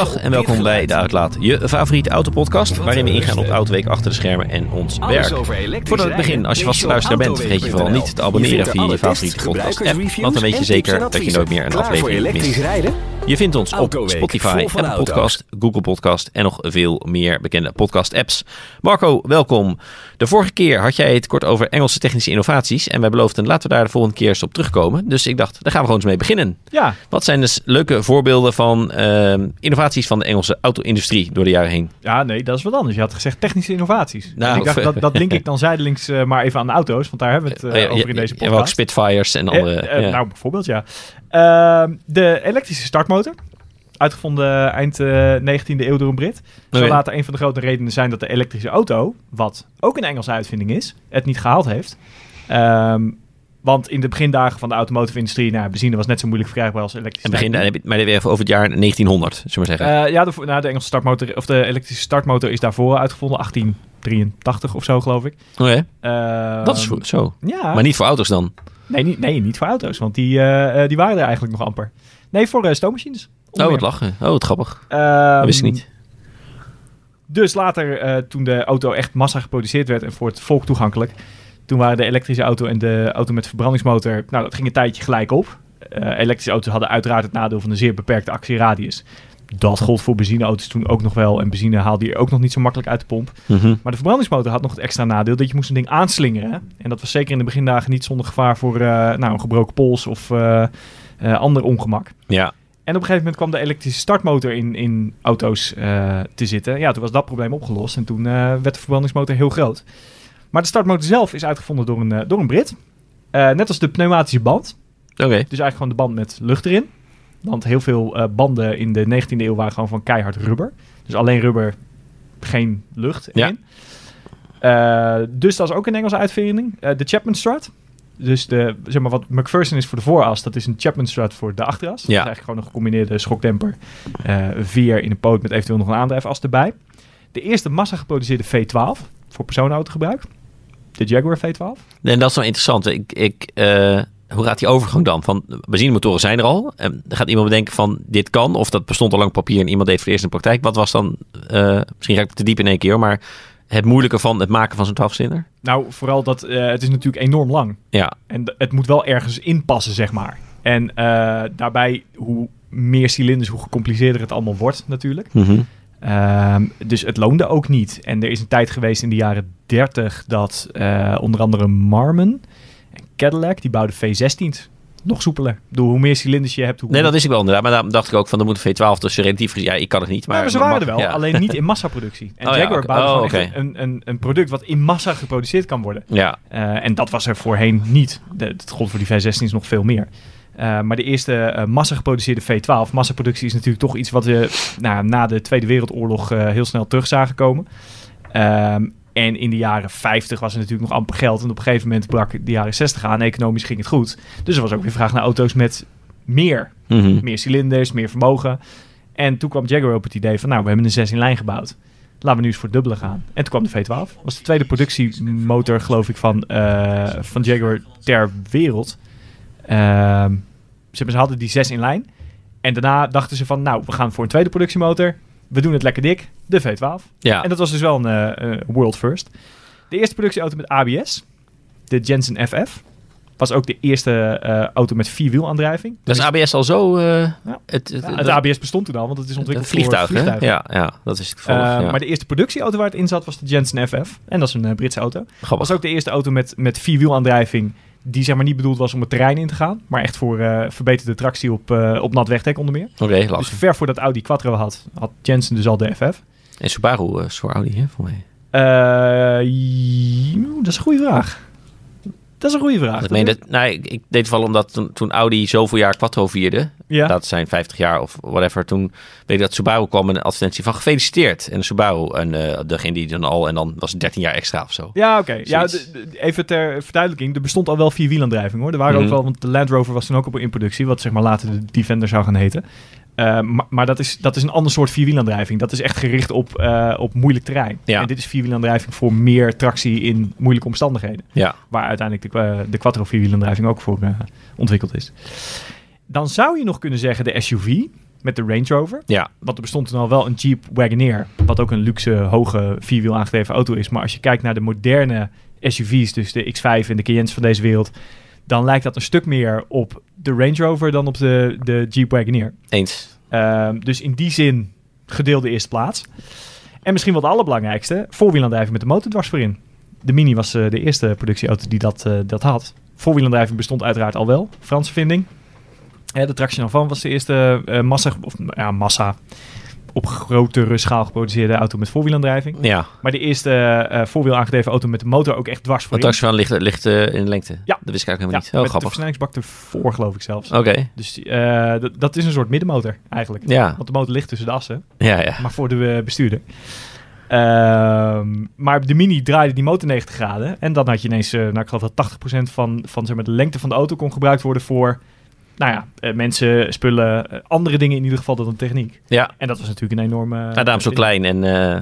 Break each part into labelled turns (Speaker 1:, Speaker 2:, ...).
Speaker 1: Goedendag en welkom bij De Uitlaat, je favoriete autopodcast, waarin we ingaan op Autoweek achter de schermen en ons werk. Voordat we beginnen, als je vaste luisteraar bent, vergeet je vooral niet te abonneren via je favoriete podcast app, want dan weet je zeker dat je nooit meer een aflevering mist. Je vindt ons op Spotify, Apple Podcast, Google Podcast en nog veel meer bekende podcast apps. Marco, welkom. De vorige keer had jij het kort over Engelse technische innovaties en wij beloofden laten we daar de volgende keer eens op terugkomen. Dus ik dacht, daar gaan we gewoon eens mee beginnen.
Speaker 2: Ja.
Speaker 1: Wat zijn dus leuke voorbeelden van uh, innovaties van de Engelse auto-industrie door de jaren heen?
Speaker 2: Ja, nee, dat is wat anders. Je had gezegd technische innovaties. Nou, ik dacht, dat, dat link ik dan zijdelings uh, maar even aan de auto's, want daar hebben we het uh, ja, over in deze podcast.
Speaker 1: En ook Spitfires en andere.
Speaker 2: Ja. Nou, bijvoorbeeld, ja. Ehm, de elektrische startmotor. Uitgevonden eind 19e eeuw door een Brit. Zal okay. later een van de grote redenen zijn dat de elektrische auto, wat ook een Engelse uitvinding is, het niet gehaald heeft. Um, want in de begindagen van de automotive industrie, nou, benzine was net zo moeilijk verkrijgbaar als elektrische.
Speaker 1: En begin, maar even over het jaar 1900, zullen we zeggen?
Speaker 2: Uh, ja, de, nou, de Engelse startmotor, of de elektrische startmotor is daarvoor uitgevonden, 1883 of zo, geloof ik.
Speaker 1: Oké. Okay. Uh, dat is zo. Ja. Maar niet voor auto's dan?
Speaker 2: Nee, niet, nee, niet voor auto's, want die, uh, die waren er eigenlijk nog amper. Nee, voor stoommachines.
Speaker 1: Oh, wat lachen. Oh, wat grappig. dat wist ik niet.
Speaker 2: Dus later, toen de auto echt massa geproduceerd werd en voor het volk toegankelijk, toen waren de elektrische auto en de auto met verbrandingsmotor, nou, dat ging een tijdje gelijk op. Uh, elektrische auto's hadden uiteraard het nadeel van een zeer beperkte actieradius. Dat gold voor benzineauto's toen ook nog wel. En benzine haalde je ook nog niet zo makkelijk uit de pomp.
Speaker 1: Mm -hmm.
Speaker 2: Maar de verbrandingsmotor had nog het extra nadeel dat je moest een ding aanslingeren. En dat was zeker in de begindagen niet zonder gevaar voor uh, nou, een gebroken pols of uh, ander ongemak.
Speaker 1: Ja.
Speaker 2: En op een gegeven moment kwam de elektrische startmotor in, in auto's te zitten. Ja, toen was dat probleem opgelost. En toen werd de verbrandingsmotor heel groot. Maar de startmotor zelf is uitgevonden door een, uh, door een Brit. Uh, net als de pneumatische band.
Speaker 1: Oké. Okay.
Speaker 2: Dus eigenlijk gewoon de band met lucht erin. Want heel veel uh, banden in de 19e eeuw waren gewoon van keihard rubber. Dus alleen rubber, geen lucht erin. Ja. dus dat is ook een Engelse uitvinding. de Chapman Strut. Dus de, zeg maar, wat McPherson is voor de vooras, dat is een Chapman Strut voor de achteras.
Speaker 1: Ja.
Speaker 2: Dat is eigenlijk gewoon een gecombineerde schokdemper. veer in een poot met eventueel nog een aandrijfas erbij. De eerste massa geproduceerde V12 voor personenautogebruik. De Jaguar V12.
Speaker 1: En dat is wel interessant. Ik, ik, uh, hoe gaat die overgang dan? Van benzinemotoren zijn er al. En gaat iemand bedenken van dit kan. Of dat bestond al lang papier en iemand deed voor het eerst in de praktijk. Wat was dan, uh, misschien ga ik te diep in één keer, maar het moeilijke van het maken van zo'n 12-cilinder?
Speaker 2: Nou, vooral dat uh, het is natuurlijk enorm lang.
Speaker 1: Ja.
Speaker 2: En het moet wel ergens inpassen, zeg maar. En daarbij, hoe meer cilinders, hoe gecompliceerder het allemaal wordt natuurlijk.
Speaker 1: Mm -hmm.
Speaker 2: Um, dus het loonde ook niet. En er is een tijd geweest in de jaren 30 dat uh, onder andere Marmon en Cadillac, die bouwden V16's. Nog soepeler. Door hoe meer cilinders je hebt. Hoe
Speaker 1: nee, dat wist ik wel inderdaad. Maar daarom dacht ik ook van, er moet een V12 dus relatief gezien. Ja, ik kan het niet. Maar,
Speaker 2: ja, maar ze waren er wel. Ja. Alleen niet in massaproductie. En
Speaker 1: oh,
Speaker 2: Jaguar
Speaker 1: ja,
Speaker 2: bouwde
Speaker 1: oh,
Speaker 2: okay. een, een, een product wat in massa geproduceerd kan worden.
Speaker 1: Ja.
Speaker 2: Uh, en dat was er voorheen niet. Dat gold voor die V16's nog veel meer. Uh, maar de eerste uh, massa geproduceerde V12, massaproductie is natuurlijk toch iets wat we nou, na de Tweede Wereldoorlog uh, heel snel terug zagen komen. Um, en in de jaren 50 was er natuurlijk nog amper geld. En op een gegeven moment brak de jaren 60 aan. Economisch ging het goed. Dus er was ook weer vraag naar auto's met meer.
Speaker 1: Mm -hmm.
Speaker 2: Meer cilinders, meer vermogen. En toen kwam Jaguar op het idee van, nou, we hebben een 6 in lijn gebouwd. Laten we nu eens voor dubbele gaan. En toen kwam de V12. Dat was de tweede productiemotor, geloof ik, van, van Jaguar ter wereld. Uh, ze hadden die zes in lijn. En daarna dachten ze van, nou, we gaan voor een tweede productiemotor. We doen het lekker dik. De V12.
Speaker 1: Ja.
Speaker 2: En dat was dus wel een uh, world first. De eerste productieauto met ABS. De Jensen FF. Was ook de eerste uh, auto met vierwielaandrijving.
Speaker 1: Dat is ABS al zo... Uh,
Speaker 2: ja. Het, het, ja, het ABS bestond toen al, want het is ontwikkeld
Speaker 1: vliegtuig,
Speaker 2: voor vliegtuigen.
Speaker 1: Ja, ja, dat is het. Ja.
Speaker 2: Maar de eerste productieauto waar het in zat was de Jensen FF. En dat is een Britse auto. Was ook de eerste auto met, met vierwielaandrijving die zeg maar niet bedoeld was om het terrein in te gaan, maar echt voor uh, verbeterde tractie op, uh, op nat wegdek onder meer.
Speaker 1: Oké, okay,
Speaker 2: Dus ver voordat Audi Quattro had, had Jensen dus al de FF.
Speaker 1: En Subaru is voor Audi, hè, voor mij?
Speaker 2: dat is een goede vraag. Dat is een goede vraag.
Speaker 1: Ik, meen dat, nou, ik, ik deed wel omdat toen, toen, Audi zoveel jaar Quattro vierde,
Speaker 2: ja.
Speaker 1: dat zijn 50 jaar of whatever, toen weet ik dat Subaru kwam een advertentie van gefeliciteerd. En Subaru, en uh, degene die dan al, en dan was het 13 jaar extra of zo.
Speaker 2: Ja, oké. Okay. Ja, even ter verduidelijking, er bestond al wel vier wielaandrijving hoor. Er waren mm -hmm. ook wel, want de Land Rover was toen ook op in productie, wat zeg maar later de Defender zou gaan heten. Uh, maar, maar dat, is, dat is een ander soort vierwielaandrijving. Dat is echt gericht op, uh, op moeilijk terrein.
Speaker 1: Ja.
Speaker 2: En dit is vierwielaandrijving voor meer tractie in moeilijke omstandigheden.
Speaker 1: Ja.
Speaker 2: Waar uiteindelijk de, uh, de Quattro vierwielaandrijving ook voor ontwikkeld is. Dan zou je nog kunnen zeggen de SUV. met de Range Rover.
Speaker 1: Ja.
Speaker 2: Want er bestond toen al wel een Jeep Wagoneer, wat ook een luxe, hoge, vierwiel aangedreven auto is. Maar als je kijkt naar de moderne SUV's, dus de X5 en de Cayennes van deze wereld, dan lijkt dat een stuk meer op de Range Rover dan op de, de Jeep Wagoneer.
Speaker 1: Eens.
Speaker 2: Ehm, dus in die zin gedeelde eerste plaats. En misschien wel het allerbelangrijkste, voorwielaandrijving met de motor dwars voorin. De Mini was eh, de eerste productieauto die dat, eh, dat had. Voorwielaandrijving bestond uiteraard al wel, Franse vinding. Eh, de Traction van was de eerste massa, of ja, massa, op grotere schaal geproduceerde auto met voorwielaandrijving.
Speaker 1: Ja.
Speaker 2: Maar de eerste eh voorwiel aangedreven auto met de motor ook echt dwars
Speaker 1: Want
Speaker 2: voorin.
Speaker 1: van ligt, ligt eh, in de lengte.
Speaker 2: Ja.
Speaker 1: Dat wist ik eigenlijk helemaal
Speaker 2: ja,
Speaker 1: niet. Oh,
Speaker 2: met de
Speaker 1: grappig.
Speaker 2: versnellingsbak ervoor geloof ik zelfs.
Speaker 1: Oké.
Speaker 2: Dus eh, dat is een soort middenmotor eigenlijk.
Speaker 1: Ja.
Speaker 2: Want de motor ligt tussen de assen.
Speaker 1: Ja, ja.
Speaker 2: maar voor de bestuurder. Ehm, maar de Mini draaide die motor 90 graden. En dan had je ineens, nou ik geloof dat 80% van, van zeg maar, de lengte van de auto kon gebruikt worden voor, nou ja, eh, mensen, spullen, eh, andere dingen in ieder geval dan de techniek.
Speaker 1: Ja.
Speaker 2: En dat was natuurlijk een enorme...
Speaker 1: Nou, daarom zo
Speaker 2: ding.
Speaker 1: klein en eh,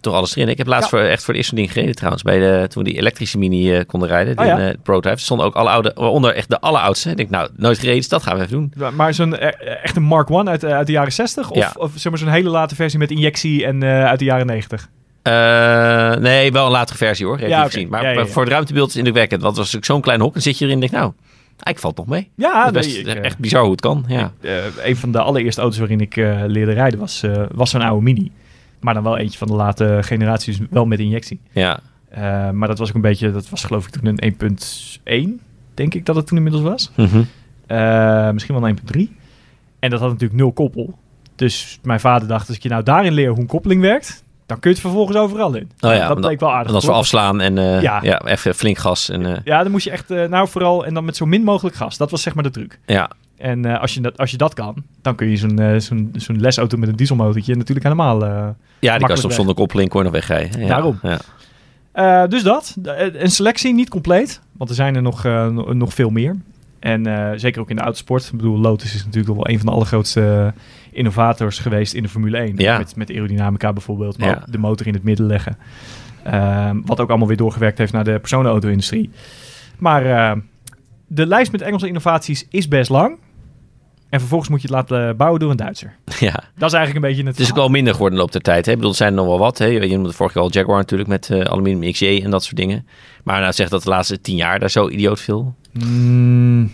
Speaker 1: toch alles erin. Ik heb laatst
Speaker 2: Ja.
Speaker 1: voor, echt voor het eerste ding gereden trouwens. Bij de, toen we die elektrische mini eh, konden rijden.
Speaker 2: Oh
Speaker 1: de eh, prototype. Er stonden ook alle oude, waaronder echt de alleroudste. Ik denk, nou, nooit gereden, dus dat gaan we even doen.
Speaker 2: Maar- Maar zo'n eh, echt een Mark One uit, eh, uit de jaren 60? Of, of zeg maar zo'n hele late versie met injectie en eh, uit de jaren 90?
Speaker 1: Eh, nee, wel een latere versie hoor.
Speaker 2: Ja, oké.
Speaker 1: gezien. Maar voor het ruimtebeeld is indrukwekkend. Want ik zo'n klein hok, dan zit je erin en denk nou, eigenlijk valt nog mee.
Speaker 2: Ja,
Speaker 1: Dat is best,
Speaker 2: nee, ik, eh,
Speaker 1: echt bizar hoe het kan. Ja.
Speaker 2: Eh, een van de allereerste auto's waarin ik eh, leerde rijden was, was zo'n oude Mini. Maar dan wel eentje van de late generatie, dus wel met injectie.
Speaker 1: ja.
Speaker 2: Maar dat was ook een beetje, dat was geloof ik toen een 1.1, denk ik dat het toen inmiddels was.
Speaker 1: Mhm.
Speaker 2: Misschien wel een 1.3. En dat had natuurlijk nul koppel. Dus mijn vader dacht, als ik je nou daarin leer hoe een koppeling werkt, dan kun je het vervolgens overal in.
Speaker 1: Oh ja,
Speaker 2: dat bleek wel aardig.
Speaker 1: En als we
Speaker 2: te
Speaker 1: afslaan en eh, ja.
Speaker 2: Ja.
Speaker 1: even flink gas. En, eh,
Speaker 2: Ja, dan moest je echt, eh, nou vooral, en dan met zo min mogelijk gas. Dat was zeg maar de truc.
Speaker 1: ja.
Speaker 2: En eh, als, je dat, als je dat kan, dan kun je zo'n eh, zo'n zo'n lesauto met een dieselmotortje natuurlijk helemaal... eh,
Speaker 1: ja, die kan soms
Speaker 2: weg.
Speaker 1: zonder koppeling je nog wegrijden. Ja.
Speaker 2: Daarom.
Speaker 1: Ja.
Speaker 2: Eh, dus dat. Eh, Een selectie, niet compleet. Want er zijn er nog, eh, no- nog veel meer. En eh, zeker ook in de autosport. Ik bedoel, Lotus is natuurlijk wel een van de allergrootste eh, innovators geweest in de Formule 1.
Speaker 1: Ja.
Speaker 2: Met, met aerodynamica bijvoorbeeld. Maar
Speaker 1: Ja.
Speaker 2: ook de motor in het midden leggen. Ehm, wat ook allemaal weer doorgewerkt heeft naar de personenauto-industrie. Maar eh, de lijst met Engelse innovaties is best lang. En vervolgens moet je het laten bouwen door een Duitser.
Speaker 1: ja.
Speaker 2: Dat is eigenlijk een beetje het
Speaker 1: Het is ook wel minder geworden de loop der tijd. Hè? Ik bedoel, er zijn er nog wel wat. Hè? Je noemde vorige keer al Jaguar natuurlijk met aluminium XJ en dat soort dingen. Maar nou zeg dat de laatste tien jaar daar zo idioot veel.
Speaker 2: Mm,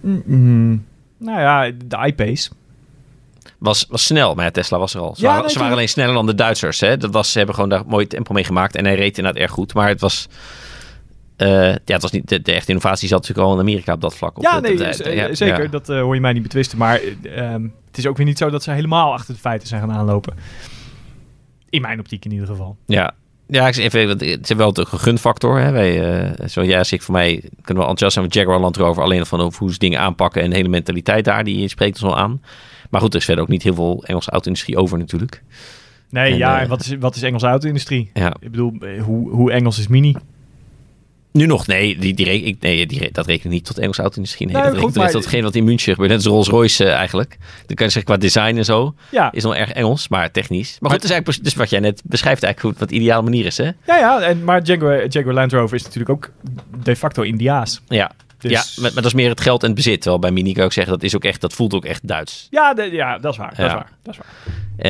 Speaker 2: mm, mm. Nou ja, de iPace.
Speaker 1: Was, was snel, maar ja, Tesla was er al. Ze,
Speaker 2: Ja,
Speaker 1: waren, ze alleen sneller dan de Duitsers. Hè? Dat was, ze hebben gewoon daar mooi tempo mee gemaakt. En hij reed inderdaad erg goed. Maar het was... eh, ja, het was niet, de, de echte innovatie zat natuurlijk al in Amerika op dat vlak. Op
Speaker 2: Ja, nee,
Speaker 1: ja,
Speaker 2: zeker.
Speaker 1: ja.
Speaker 2: Dat eh, hoor je mij niet betwisten. Maar eh, ehm, het is ook weer niet zo dat ze helemaal achter de feiten zijn gaan aanlopen. In mijn optiek in ieder geval.
Speaker 1: Ja. Ja, ik zeg even, want het is wel een gunfactor. Hè? Wij, eh, zo als ik, voor mij kunnen we enthousiast zijn met Jaguar Land Rover. Alleen van hoe ze dingen aanpakken en de hele mentaliteit daar, die spreekt ons wel aan. Maar goed, er is verder ook niet heel veel Engelse auto-industrie over natuurlijk.
Speaker 2: Nee,
Speaker 1: En,
Speaker 2: ja,
Speaker 1: eh,
Speaker 2: en wat is, wat is Engelse auto-industrie?
Speaker 1: Ja.
Speaker 2: Ik bedoel, eh, hoe, hoe Engels is Mini?
Speaker 1: Nu nog, nee, die, die, ik, nee die, dat reken niet tot Engelse auto-industrie. Nee,
Speaker 2: Nee,
Speaker 1: dat
Speaker 2: maar-
Speaker 1: tot hetgeen wat in München gebeurt. Net als Rolls-Royce eh, eigenlijk. Dan kan je zeggen qua design en zo.
Speaker 2: Ja,
Speaker 1: Is nog erg Engels, maar technisch. Maar, goed, is eigenlijk dus wat jij net beschrijft eigenlijk goed. Wat de ideale manier is, hè?
Speaker 2: ja, ja en, maar Jaguar, Jaguar Land Rover is natuurlijk ook de facto Indiaas.
Speaker 1: Ja,
Speaker 2: Dus,
Speaker 1: ja maar, maar dat is meer het geld en het bezit. Terwijl bij Mini kan ik ook zeggen, dat, is ook echt, dat voelt ook echt Duits.
Speaker 2: ja, de- ja, dat is waar. Dat
Speaker 1: Ja.
Speaker 2: is waar. Dat is waar.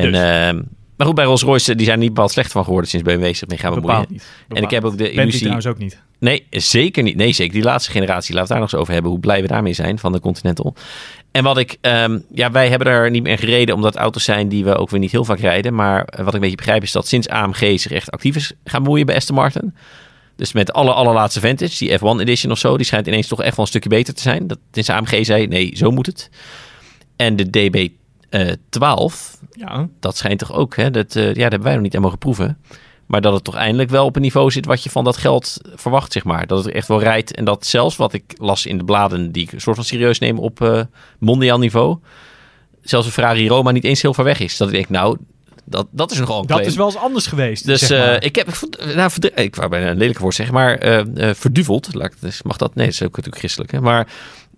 Speaker 1: En,
Speaker 2: Dus.
Speaker 1: ehm, maar goed, bij Rolls-Royce, die zijn niet bepaald slecht van geworden sinds BMW zich mee gaan bemoeien.
Speaker 2: Niet.
Speaker 1: En ik heb ook de
Speaker 2: Bentley
Speaker 1: illusie...
Speaker 2: trouwens ook niet.
Speaker 1: Nee, zeker niet. Nee, zeker die laatste generatie. Laten we daar nog eens over hebben. Hoe blij we daarmee zijn van de Continental. En wat ik... ehm, ja, wij hebben er niet meer gereden omdat auto's zijn die we ook weer niet heel vaak rijden. Maar eh, wat ik een beetje begrijp is dat sinds AMG zich echt actief is gaan bemoeien bij Aston Martin. Dus met alle allerlaatste vintage, die F1 edition of zo, die schijnt ineens toch echt wel een stukje beter te zijn. Dat sinds AMG zei, nee, zo moet het. En de DB12,
Speaker 2: Ja,
Speaker 1: dat schijnt toch ook, hè? Dat, eh, ja, dat hebben wij nog niet helemaal geproeven. Maar dat het toch eindelijk wel op een niveau zit wat je van dat geld verwacht, zeg maar. Dat het echt wel rijdt. En dat zelfs wat ik las in de bladen, die ik een soort van serieus neem op eh mondiaal niveau. Zelfs een Ferrari Roma niet eens heel ver weg is. Dat ik denk, nou, dat, dat is nogal een
Speaker 2: dat
Speaker 1: claim.
Speaker 2: is wel eens anders geweest.
Speaker 1: Dus
Speaker 2: zeg maar.
Speaker 1: eh, ik heb, ik vond- nou, ik wou bijna een lelijk woord zeggen, maar eh eh, verduveld. Laat ik, dus mag dat? Nee, dat is ook natuurlijk christelijk. Hè? Maar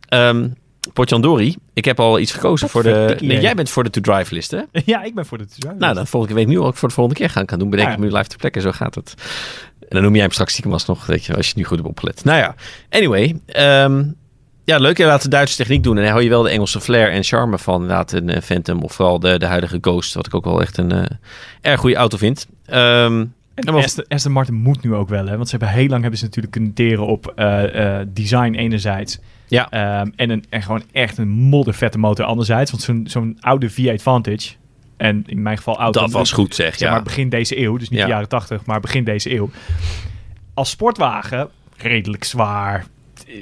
Speaker 1: ehm Potjandori, ik heb al iets gekozen voor de... Nee, jij bent voor de To-Drive list, hè?
Speaker 2: ja, ik ben voor de design.
Speaker 1: Nou, dan volgende week nu wat ik voor de volgende keer gaan kan doen. Bedenk
Speaker 2: Ja.
Speaker 1: ik nu live ter plekke, zo gaat het. En dan noem jij hem straks stiekem alsnog, weet je, als je het nu goed hebt opgelet. Nou ja, anyway. ehm, ja, leuk. Je laat de Duitse techniek doen. En dan hou je wel de Engelse flair en charme van inderdaad een uh, Phantom. Of vooral de, de huidige Ghost. Wat ik ook wel echt een uh, erg goede auto vind. Um,
Speaker 2: en Aston, Aston Martin moet nu ook wel, hè? Want ze hebben heel lang hebben ze natuurlijk kunnen teren op uh, design enerzijds.
Speaker 1: Ja.
Speaker 2: Um, en, een, en gewoon echt een moddervette motor anderzijds. Want zo'n zo'n oude V8 Vantage... En in mijn geval auto...
Speaker 1: Dat was goed zeg,
Speaker 2: zeg
Speaker 1: ja.
Speaker 2: maar begin deze eeuw. Dus niet
Speaker 1: Ja.
Speaker 2: de jaren 80, maar begin deze eeuw. Als sportwagen redelijk zwaar.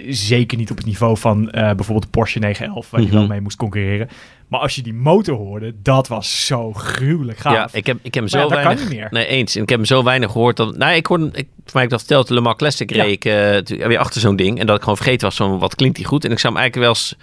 Speaker 2: Zeker niet op het niveau van eh, bijvoorbeeld de Porsche 911, waar je
Speaker 1: Mhm.
Speaker 2: wel mee moest concurreren. Maar als je die motor hoorde, dat was zo gruwelijk gaaf.
Speaker 1: Ja, ik heb, ik heb hem zo
Speaker 2: ja,
Speaker 1: weinig...
Speaker 2: kan niet meer.
Speaker 1: Nee, eens. En ik heb hem zo weinig gehoord. Dat, nou, ik hoorde... Ik, voor mij ik dat verteld. De Le Mans Classic
Speaker 2: Ja.
Speaker 1: reed ik eh, weer achter zo'n ding. En dat ik gewoon vergeten was van wat klinkt die goed. En ik zou hem eigenlijk wel eens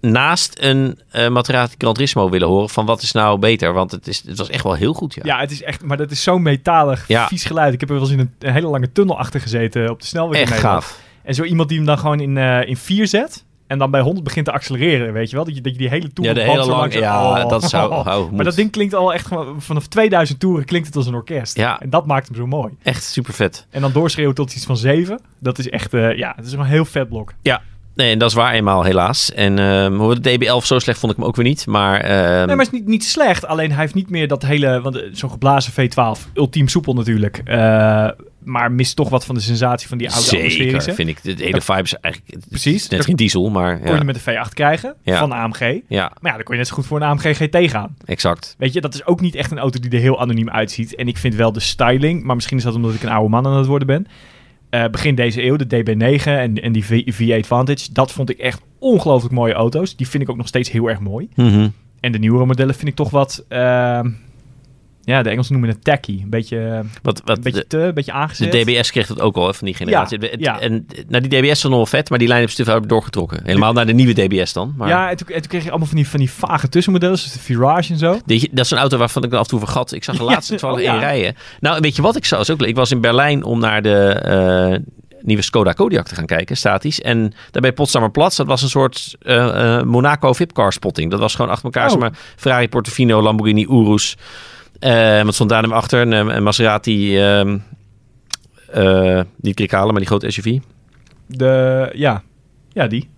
Speaker 1: naast een eh Maserati Gran Turismo willen horen. Van wat is nou beter? Want het, is, het was echt wel heel goed, ja.
Speaker 2: Ja, het is echt, maar dat is zo'n metalig,
Speaker 1: Ja.
Speaker 2: vies geluid. Ik heb er wel eens in een, een hele lange tunnel achter gezeten op de snelweg.
Speaker 1: echt gaaf.
Speaker 2: En zo iemand die hem dan gewoon in, eh in 4 zet. En dan bij 100 begint te accelereren, weet je wel? Dat je, dat je die hele toer
Speaker 1: Ja, de hele lang. Ja,
Speaker 2: Oh.
Speaker 1: dat zou... Oh,
Speaker 2: Maar dat ding klinkt al echt. Vanaf 2000 toeren klinkt het als een orkest.
Speaker 1: Ja.
Speaker 2: En dat maakt hem zo mooi.
Speaker 1: Echt super vet.
Speaker 2: En dan doorschreeuwen tot iets van 7. Dat is echt... eh, ja, het is een heel vet blok.
Speaker 1: Nee, en dat is waar eenmaal helaas. En hoe de DB11 zo slecht vond ik hem ook weer niet. Maar, ehm,
Speaker 2: nee, maar het is niet, niet slecht. Alleen hij heeft niet meer dat hele... Want eh, zo'n geblazen V12, ultiem soepel natuurlijk. Eh, maar mist toch wat van de sensatie van die oude
Speaker 1: zeker
Speaker 2: atmosferische.
Speaker 1: vind ik. De hele vibe is eigenlijk...
Speaker 2: Precies.
Speaker 1: Net geen diesel, maar
Speaker 2: kon
Speaker 1: ja.
Speaker 2: je met de V8 krijgen
Speaker 1: Ja.
Speaker 2: van AMG. Maar
Speaker 1: Ja,
Speaker 2: ja, dan kon je net zo goed voor een AMG GT gaan.
Speaker 1: exact.
Speaker 2: Weet je, dat is ook niet echt een auto die er heel anoniem uitziet. En ik vind wel de styling, maar misschien is dat omdat ik een oude man aan het worden ben. Eh, begin deze eeuw, de DB9 en, en die V- V8 Vantage, dat vond ik echt ongelooflijk mooie auto's. Die vind ik ook nog steeds heel erg mooi.
Speaker 1: Mhm.
Speaker 2: En de nieuwere modellen vind ik toch wat, ehm, ja, de Engelsen noemen het tacky. Een beetje,
Speaker 1: Wat, wat,
Speaker 2: een beetje
Speaker 1: de,
Speaker 2: te, een beetje
Speaker 1: de
Speaker 2: aangezet.
Speaker 1: DBS kreeg dat ook al hè, van die generatie.
Speaker 2: Ja, ja.
Speaker 1: En nou, die DBS was nog wel vet, maar die lijn hebben ze te veel doorgetrokken. Helemaal naar de nieuwe DBS dan. Maar
Speaker 2: Ja, en toen, en toen kreeg je allemaal van die, van die vage tussenmodellen, zoals de Virage en zo.
Speaker 1: Die- dat is een auto waarvan ik af en toe vergat. Ik zag de
Speaker 2: Ja,
Speaker 1: laatste
Speaker 2: oh ja.
Speaker 1: in rijden. Nou, weet je wat ik zag? Is ook. Ik was in Berlijn om naar de eh, nieuwe Skoda Kodiaq te gaan kijken, statisch. En daarbij Potsdamer Platz, dat was een soort eh, eh, Monaco VIP-car spotting. Dat was gewoon achter elkaar,
Speaker 2: Oh.
Speaker 1: maar, Ferrari, Portofino, Lamborghini, Urus. Eh wat stond daar hem achter? Een, een Maserati, ehm eh, niet Krikalen, maar die grote SUV.
Speaker 2: De, ja, ja, die.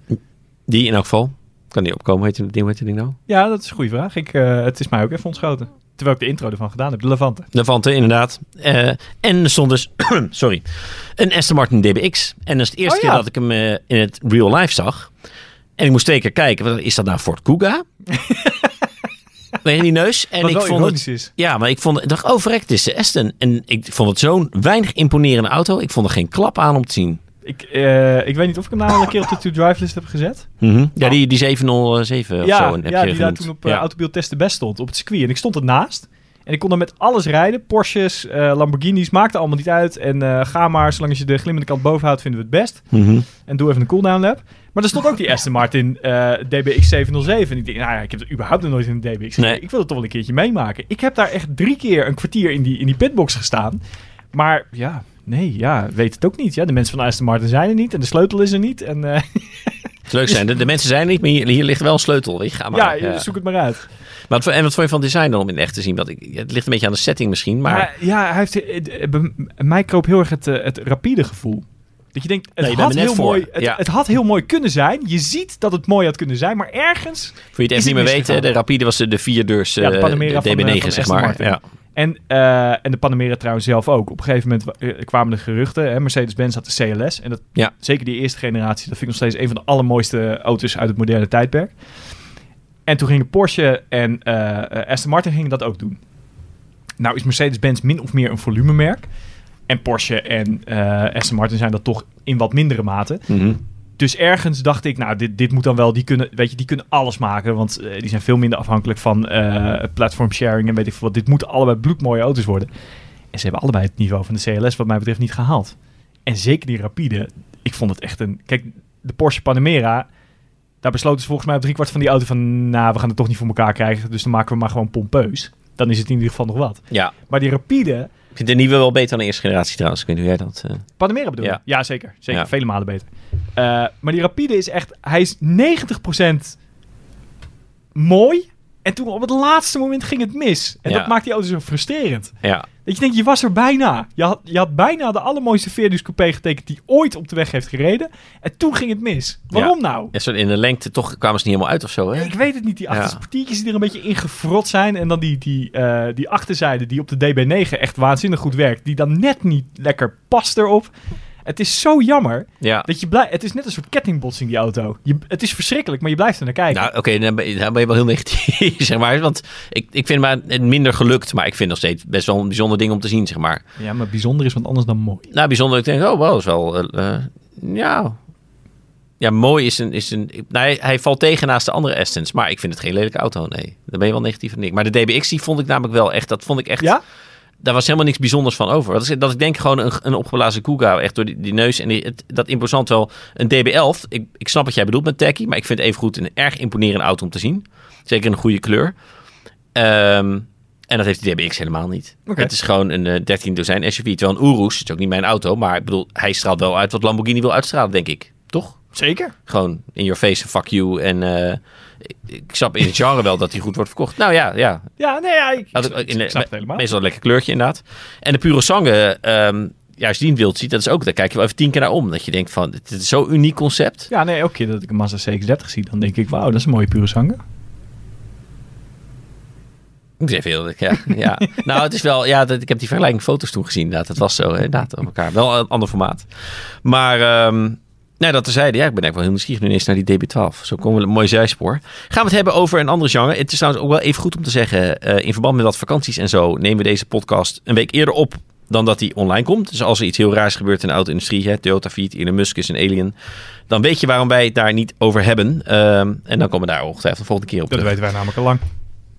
Speaker 1: Die in elk geval. Kan die opkomen, heet die, hoe heet die nou?
Speaker 2: Ja, dat is een goede vraag. Ik, eh, het is mij ook even ontschoten. Terwijl ik de intro ervan gedaan heb, de Levante.
Speaker 1: Levante, inderdaad. Eh, en er stond dus, sorry, een Aston Martin DBX. En dat is het eerste
Speaker 2: Oh, ja.
Speaker 1: keer dat ik hem eh, in het real life zag. En ik moest twee keer kijken, wat- is dat nou Ford Kuga? Je die neus? En ik vond het,
Speaker 2: is.
Speaker 1: ja, maar ik vond, ik dacht, oh verrek, het is de Aston. En ik vond het zo'n weinig imponerende auto. Ik vond er geen klap aan om te zien.
Speaker 2: Ik, eh, ik weet niet of ik hem nou al een keer op de to-drive list heb gezet.
Speaker 1: Mhm. Ja, die, die 707 of
Speaker 2: ja,
Speaker 1: zo heb
Speaker 2: ja
Speaker 1: je
Speaker 2: die daar toen op uh,
Speaker 1: ja.
Speaker 2: Test de Best stond, op het circuit. En ik stond ernaast. En ik kon daar met alles rijden. Porsches, eh, Lamborghinis, maakte allemaal niet uit. En eh, ga maar, zolang je de glimmende kant boven houdt, vinden we het best.
Speaker 1: Mhm.
Speaker 2: En doe even een cooldown lap. Maar er stond ook die Aston Martin eh, DBX 707. En ik denk, nou ja, ik heb het überhaupt nog nooit in een DBX
Speaker 1: Nee.
Speaker 2: Ik wil het toch wel een keertje meemaken. Ik heb daar echt drie keer een kwartier in die, in die pitbox gestaan. Maar ja, nee, ja, weet het ook niet. Ja, de mensen van Aston Martin zijn er niet. En de sleutel is er niet. En eh,
Speaker 1: Het leuk zijn, de, de mensen zijn er niet, maar hier, hier ligt wel een sleutel. Weet je, ga maar.
Speaker 2: ja, zoek het maar uit.
Speaker 1: Maar wat, en wat vond je van design dan om in echt te zien? Want ik, het ligt een beetje aan de setting misschien, maar...
Speaker 2: Maar ja, hij heeft, eh, eh, bij mij kroop heel erg het, eh, het rapide gevoel. Dat je denkt, het,
Speaker 1: Nee, je bent
Speaker 2: had heel
Speaker 1: voor.
Speaker 2: mooi, het,
Speaker 1: Ja.
Speaker 2: het had heel mooi kunnen zijn. Je ziet dat het mooi had kunnen zijn, maar ergens...
Speaker 1: Voor je het even niet meer
Speaker 2: misgegaan?
Speaker 1: de Rapide was de, de vierdeurs
Speaker 2: Ja, de
Speaker 1: eh,
Speaker 2: Panamera van,
Speaker 1: DB9,
Speaker 2: eh, van
Speaker 1: zeg maar. Ja.
Speaker 2: En, eh, en de Panamera trouwens zelf ook. Op een gegeven moment eh, kwamen de geruchten. Mercedes-Benz had de CLS. En dat,
Speaker 1: Ja.
Speaker 2: zeker die eerste generatie, dat vind ik nog steeds een van de allermooiste auto's uit het moderne tijdperk. En toen gingen Porsche en eh, eh, Aston Martin gingen dat ook doen. Nou is Mercedes-Benz min of meer een volumemerk. En Porsche en eh, Aston Martin zijn dat toch in wat mindere mate.
Speaker 1: Mhm.
Speaker 2: Dus ergens dacht ik, nou, dit, dit moet dan wel, die kunnen, weet je, die kunnen alles maken. Want eh, die zijn veel minder afhankelijk van eh platform sharing en weet ik veel wat. Dit moeten allebei bloedmooie auto's worden. En ze hebben allebei het niveau van de CLS wat mij betreft niet gehaald. En zeker die Rapide, ik vond het echt een... Kijk, de Porsche Panamera, daar besloten ze volgens mij op driekwart van die auto van... Nou, we gaan het toch niet voor elkaar krijgen, dus dan maken we maar gewoon pompeus. Dan is het in ieder geval nog wat.
Speaker 1: ja.
Speaker 2: Maar die Rapide,
Speaker 1: Ik vind de nieuwe wel beter dan de eerste generatie trouwens. Ik weet niet hoe jij dat... eh,
Speaker 2: Panamera bedoel je?
Speaker 1: Ja.
Speaker 2: Ja, zeker. Zeker.
Speaker 1: Ja.
Speaker 2: Vele malen beter. Eh, maar die Rapide is echt... Hij is 90% mooi En toen op het laatste moment ging het mis. En
Speaker 1: Ja.
Speaker 2: dat maakt die auto zo frustrerend.
Speaker 1: Ja,
Speaker 2: Dat je denkt, je was er bijna. Je had, je had bijna de allermooiste Verdus Coupé getekend die ooit op de weg heeft gereden. En toen ging het mis. Waarom nou?
Speaker 1: Ja, zo in de lengte toch kwamen ze niet helemaal uit of zo, hè?
Speaker 2: Ik weet het niet. Die
Speaker 1: Ja.
Speaker 2: achtersportiertjes die er een beetje ingefrot zijn. En dan die, die, eh, die achterzijde die op de DB9 echt waanzinnig goed werkt. Die dan net niet lekker past erop. Het is zo jammer
Speaker 1: Ja.
Speaker 2: dat je blij... Het is net een soort kettingbotsing, die auto. Je, het is verschrikkelijk, maar je blijft er naar kijken.
Speaker 1: Nou, oké, dan, ben je- dan ben je wel heel negatief, zeg maar. Want ik, ik vind het minder gelukt, maar ik vind nog steeds best wel een bijzonder ding om te zien, zeg maar.
Speaker 2: ja, maar bijzonder is wat anders dan mooi.
Speaker 1: Nou, bijzonder. Ik denk, oh, wel, dat is wel... eh, eh, ja... Ja, mooi is een... Is een nou, hij, hij valt tegen naast de andere Astons, maar ik vind het geen lelijke auto, nee. Daar ben je wel negatief van ik. Maar de DBX, die vond ik namelijk wel echt... Dat vond ik echt...
Speaker 2: Ja?
Speaker 1: Daar was helemaal niks bijzonders van over. Dat, is, dat ik denk gewoon een, een opgeblazen Kuga, echt door die, die neus en die, het, dat imposant wel. Een DB11, ik, ik snap wat jij bedoelt met Tacky, maar ik vind het evengoed een erg imponerende auto om te zien. Zeker een goede kleur. Ehm, en dat heeft de DBX helemaal niet. Het is gewoon een eh, 13 dozijn SUV. Terwijl een Urus, het is ook niet mijn auto, maar ik bedoel, hij straalt wel uit wat Lamborghini wil uitstralen, denk ik. Toch?
Speaker 2: Zeker.
Speaker 1: Gewoon in your face, fuck you. En eh, ik, snap in het genre wel dat hij goed wordt verkocht. Nou ja, ja,
Speaker 2: Ja, nee, ja, ik, ik,
Speaker 1: had ik
Speaker 2: ik,
Speaker 1: in de-
Speaker 2: snap het helemaal.
Speaker 1: Meestal een lekker kleurtje inderdaad. En de pure sange, ehm ja, als je die in wilt ziet, dat is ook, daar kijk je wel even tien keer naar om. Dat je denkt van, dit is zo'n uniek concept.
Speaker 2: Ja, nee, elke keer dat ik een Mazda CX-30 zie, dan denk ik, wauw, dat is een mooie pure zanger.
Speaker 1: Ik zeg heel, ja, ja. nou, het is wel, ja, dat, ik heb die vergelijking foto's toen gezien, inderdaad. Het was zo, inderdaad, op elkaar. Wel een ander formaat. Maar, ehm nee, dat terzijde, ja, ik ben eigenlijk wel heel nieuwsgierig nu ineens naar die DB12. Zo komen we een mooi zijspoor. Gaan we het hebben over een andere genre. Het is trouwens ook wel even goed om te zeggen, eh, in verband met wat vakanties en zo, nemen we deze podcast een week eerder op dan dat die online komt. Dus als er iets heel raars gebeurt in de auto-industrie, hè, Toyota Fiat, Elon Musk is een alien, dan weet je waarom wij het daar niet over hebben. Ehm, en dan komen we daar ongetwijfeld de volgende keer op
Speaker 2: Dat
Speaker 1: terug.
Speaker 2: weten wij namelijk al lang.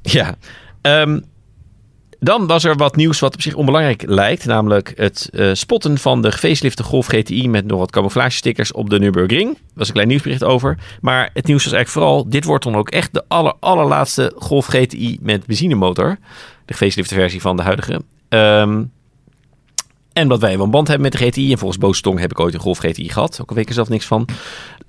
Speaker 1: Ja. Ehm, dan was er wat nieuws wat op zich onbelangrijk lijkt. Namelijk het eh, spotten van de gefacelifte Golf GTI met nog wat camouflagestickers op de Nürburgring. Daar was een klein nieuwsbericht over. Maar het nieuws was eigenlijk vooral, dit wordt dan ook echt de aller, allerlaatste Golf GTI met benzinemotor. De gefacelifte versie van de huidige. Ehm, en wat wij wel een band hebben met de GTI. En volgens Boos Tong heb ik ooit een Golf GTI gehad. Ook al weet ik er zelf niks van.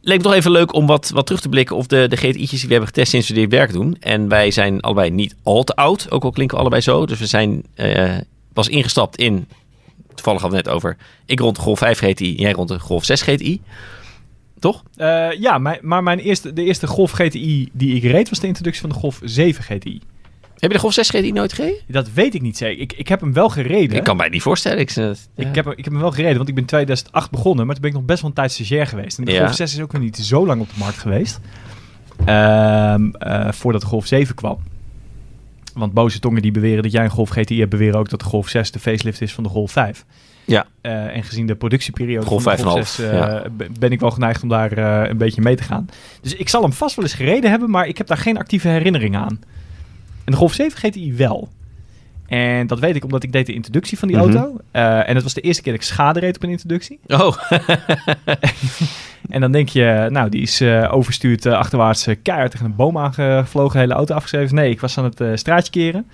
Speaker 1: Leek me toch even leuk om wat, wat terug te blikken op de, de GTI'tjes die we hebben getest sinds we dit werk doen. En wij zijn allebei niet al te oud. Ook al klinken allebei zo. Dus we zijn eh, pas ingestapt in, toevallig hadden we het net over, ik rond de Golf 5 GTI jij rond de Golf 6 GTI. Toch?
Speaker 2: Eh, ja, mijn, maar mijn eerste, de eerste Golf GTI die ik reed was de introductie van de Golf 7 GTI.
Speaker 1: Heb je de Golf 6 GTI nooit gereden?
Speaker 2: Dat weet ik niet zeker. Ik, ik heb hem wel gereden.
Speaker 1: Ik kan mij niet voorstellen. Ik, eh, ja.
Speaker 2: Ik heb, hem- ik heb hem wel gereden, want ik ben in 2008 begonnen, maar toen ben ik nog best wel een tijd stagiair geweest. En de
Speaker 1: Ja.
Speaker 2: Golf 6 is ook nog niet zo lang op de markt geweest, Ehm, eh, voordat de Golf 7 kwam. Want boze tongen die beweren dat jij een Golf GTI hebt, beweren ook dat de Golf 6 de facelift is van de Golf 5.
Speaker 1: Ja.
Speaker 2: Eh, en gezien de productieperiode
Speaker 1: Golf
Speaker 2: van de
Speaker 1: 5,5,
Speaker 2: Golf 6 eh,
Speaker 1: ja.
Speaker 2: ben- ik wel geneigd om daar een beetje mee te gaan. Dus ik zal hem vast wel eens gereden hebben, maar ik heb daar geen actieve herinnering aan. En de Golf 7 GTI wel. En dat weet ik omdat ik deed de introductie van die
Speaker 1: Mhm.
Speaker 2: auto. Eh, en het was de eerste keer dat ik schade reed op een introductie.
Speaker 1: Oh,
Speaker 2: En dan denk je, nou, die is eh, overstuurd eh, achterwaarts keihard tegen een boom aangevlogen, hele auto afgeschreven. Nee, ik was aan het straatje keren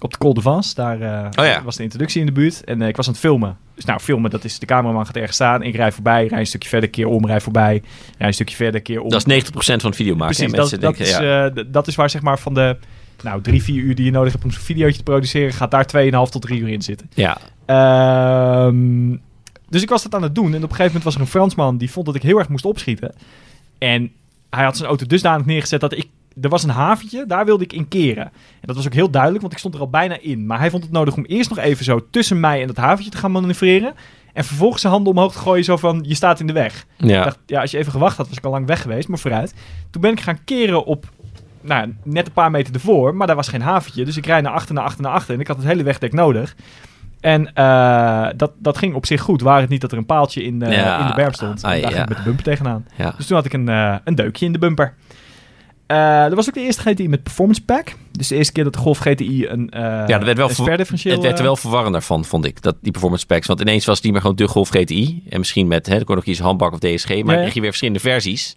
Speaker 2: op de Col de Vence. Daar
Speaker 1: Oh ja.
Speaker 2: was de introductie in de buurt. En ik was aan het filmen. Dus nou, filmen, dat is de cameraman gaat ergens staan. Ik rij voorbij, rij een stukje verder, keer om, rij voorbij. Rij een stukje verder, keer om.
Speaker 1: dat is 90% van het video maken.
Speaker 2: Precies,
Speaker 1: hè?
Speaker 2: dat,
Speaker 1: Mensen
Speaker 2: dat,
Speaker 1: denken,
Speaker 2: is,
Speaker 1: ja.
Speaker 2: dat is waar zeg maar van de nou, drie, vier uur die je nodig hebt om zo'n videootje te produceren, gaat daar 2,5 tot 3 uur in zitten.
Speaker 1: ja.
Speaker 2: Ehm, dus ik was dat aan het doen. En op een gegeven moment was er een Fransman die vond dat ik heel erg moest opschieten. En hij had zijn auto dusdanig neergezet dat ik... Er was een haventje, daar wilde ik in keren. En dat was ook heel duidelijk, want ik stond er al bijna in. Maar hij vond het nodig om eerst nog even zo tussen mij en dat haventje te gaan manoeuvreren. En vervolgens zijn handen omhoog te gooien, zo van, je staat in de weg. Ik
Speaker 1: Ja.
Speaker 2: dacht, ja, als je even gewacht had, was ik al lang weg geweest, maar vooruit. Toen ben ik gaan keren op, nou, net een paar meter ervoor, maar daar was geen haventje. Dus ik rijd naar achter, naar achter, naar achter. En ik had het hele wegdek nodig. En eh, dat, dat ging op zich goed, waar het niet dat er een paaltje in, eh,
Speaker 1: Ja,
Speaker 2: in de berm stond. En
Speaker 1: ai,
Speaker 2: daar ging
Speaker 1: ja.
Speaker 2: ik met de bumper tegenaan.
Speaker 1: ja.
Speaker 2: Dus toen had ik een, eh, een deukje in de bumper. Dat was ook de eerste GTI met performance pack. Dus de eerste keer dat de Golf GTI een,
Speaker 1: Ja, dat werd wel Het werd er wel verwarrender van, vond ik, dat, die performance packs. Want ineens was het niet meer gewoon de Golf GTI. En misschien met, hè, dan kon nog kiezen handbak of DSG. Maar
Speaker 2: Ja,
Speaker 1: dan
Speaker 2: ja.
Speaker 1: kreeg je weer verschillende versies.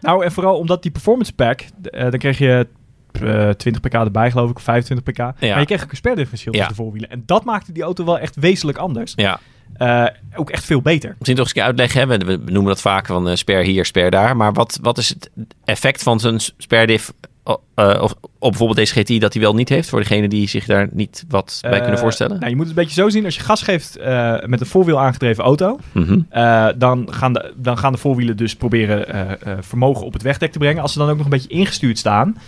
Speaker 2: Nou, en vooral omdat die performance pack, eh, dan kreeg je eh 20 pk erbij, geloof ik, of 25 pk. Maar je kreeg ook een sperdifferentieel
Speaker 1: Ja.
Speaker 2: tussen de voorwielen. En dat maakte die auto wel echt wezenlijk anders.
Speaker 1: Ja.
Speaker 2: Eh, ook echt veel beter.
Speaker 1: Misschien toch eens een uitleggen. hè. We, noemen dat vaak van sper hier, sper daar. Maar wat, wat is het effect van zo'n sperdiff uh, of op bijvoorbeeld deze GTI dat hij wel niet heeft? Voor degene die zich daar niet wat bij kunnen
Speaker 2: Uh,
Speaker 1: voorstellen.
Speaker 2: Nou, je moet het een beetje zo zien. Als je gas geeft eh, met een voorwiel aangedreven auto,
Speaker 1: Mhm.
Speaker 2: eh, dan, gaan de, dan gaan de voorwielen dus proberen eh, eh, vermogen op het wegdek te brengen. Als ze dan ook nog een beetje ingestuurd staan,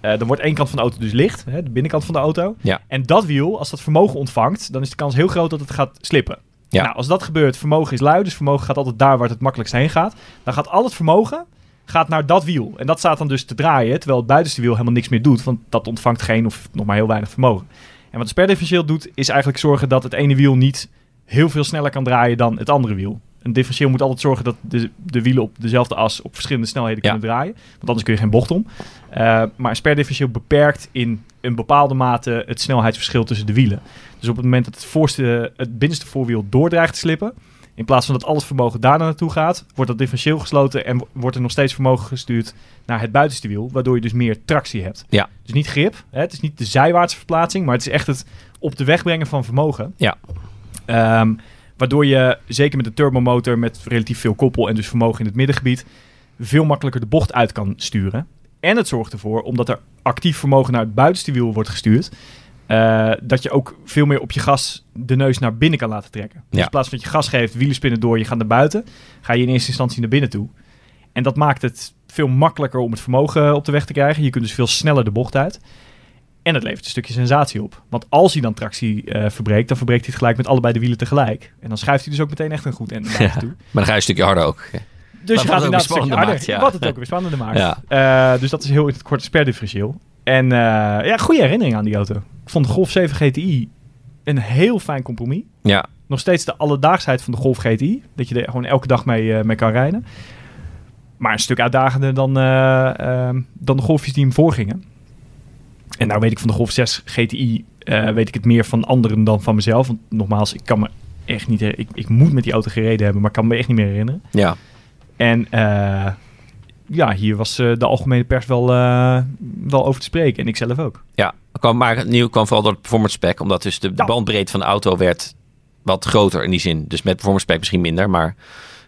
Speaker 2: eh, dan wordt één kant van de auto dus licht, hè, de binnenkant van de auto.
Speaker 1: Ja.
Speaker 2: En dat wiel, als dat vermogen ontvangt, dan is de kans heel groot dat het gaat slippen.
Speaker 1: Ja.
Speaker 2: Nou, als dat gebeurt, vermogen is lui, dus vermogen gaat altijd daar waar het het makkelijkst heen gaat. Dan gaat al het vermogen gaat naar dat wiel. En dat staat dan dus te draaien, terwijl het buitenste wiel helemaal niks meer doet, want dat ontvangt geen of nog maar heel weinig vermogen. En wat de sperdifferentieel doet, is eigenlijk zorgen dat het ene wiel niet heel veel sneller kan draaien dan het andere wiel. Een differentieel moet altijd zorgen dat de, de wielen op dezelfde as op verschillende snelheden
Speaker 1: Ja.
Speaker 2: kunnen draaien. Want anders kun je geen bocht om. Eh, maar een sperdifferentieel beperkt in een bepaalde mate het snelheidsverschil tussen de wielen. Dus op het moment dat het, voorste, het binnenste voorwiel doordreigt te slippen, in plaats van dat al het vermogen daar naartoe gaat, wordt dat differentieel gesloten en wo- wordt er nog steeds vermogen gestuurd naar het buitenste wiel, waardoor je dus meer tractie hebt.
Speaker 1: Ja.
Speaker 2: Dus niet grip, hè? het is niet de zijwaartse verplaatsing, maar het is echt het op de weg brengen van vermogen.
Speaker 1: Ja.
Speaker 2: Ehm, waardoor je, zeker met een turbomotor met relatief veel koppel en dus vermogen in het middengebied, veel makkelijker de bocht uit kan sturen. En het zorgt ervoor, omdat er actief vermogen naar het buitenste wiel wordt gestuurd, eh, dat je ook veel meer op je gas de neus naar binnen kan laten trekken. Dus
Speaker 1: Ja.
Speaker 2: in plaats van dat je gas geeft, wielen spinnen door, je gaat naar buiten, ga je in eerste instantie naar binnen toe. En dat maakt het veel makkelijker om het vermogen op de weg te krijgen. Je kunt dus veel sneller de bocht uit. En het levert een stukje sensatie op. Want als hij dan tractie eh, verbreekt, dan verbreekt hij het gelijk met allebei de wielen tegelijk. En dan schuift hij dus ook meteen echt een goed end buiten toe.
Speaker 1: Maar dan ga je een stukje harder ook.
Speaker 2: Dus je gaat inderdaad een stukje harder.
Speaker 1: maakt, ja.
Speaker 2: Wat het ook weer spannender maakt.
Speaker 1: Ja.
Speaker 2: Eh, dus dat is heel in het korte sperdifferentieel. En eh, ja, goede herinnering aan die auto. Ik vond de Golf 7 GTI een heel fijn compromis.
Speaker 1: Ja,
Speaker 2: Nog steeds de alledaagsheid van de Golf GTI. Dat je er gewoon elke dag mee, eh, mee kan rijden. Maar een stuk uitdagender dan, eh, ehm, dan de Golfjes die hem voorgingen. En nou weet ik van de Golf 6 GTI... weet ik het meer van anderen dan van mezelf. Want nogmaals, ik kan me echt niet... Ik, ik moet met die auto gereden hebben, maar ik kan me echt niet meer herinneren.
Speaker 1: ja.
Speaker 2: En ja, hier was eh, de algemene pers wel, eh, wel over te spreken. En ik zelf ook.
Speaker 1: Ja, kwam, maar het nieuw kwam vooral door het performance spec. Omdat dus de,
Speaker 2: Ja.
Speaker 1: bandbreedte van de auto werd wat groter in die zin. Dus met performance spec misschien minder. Maar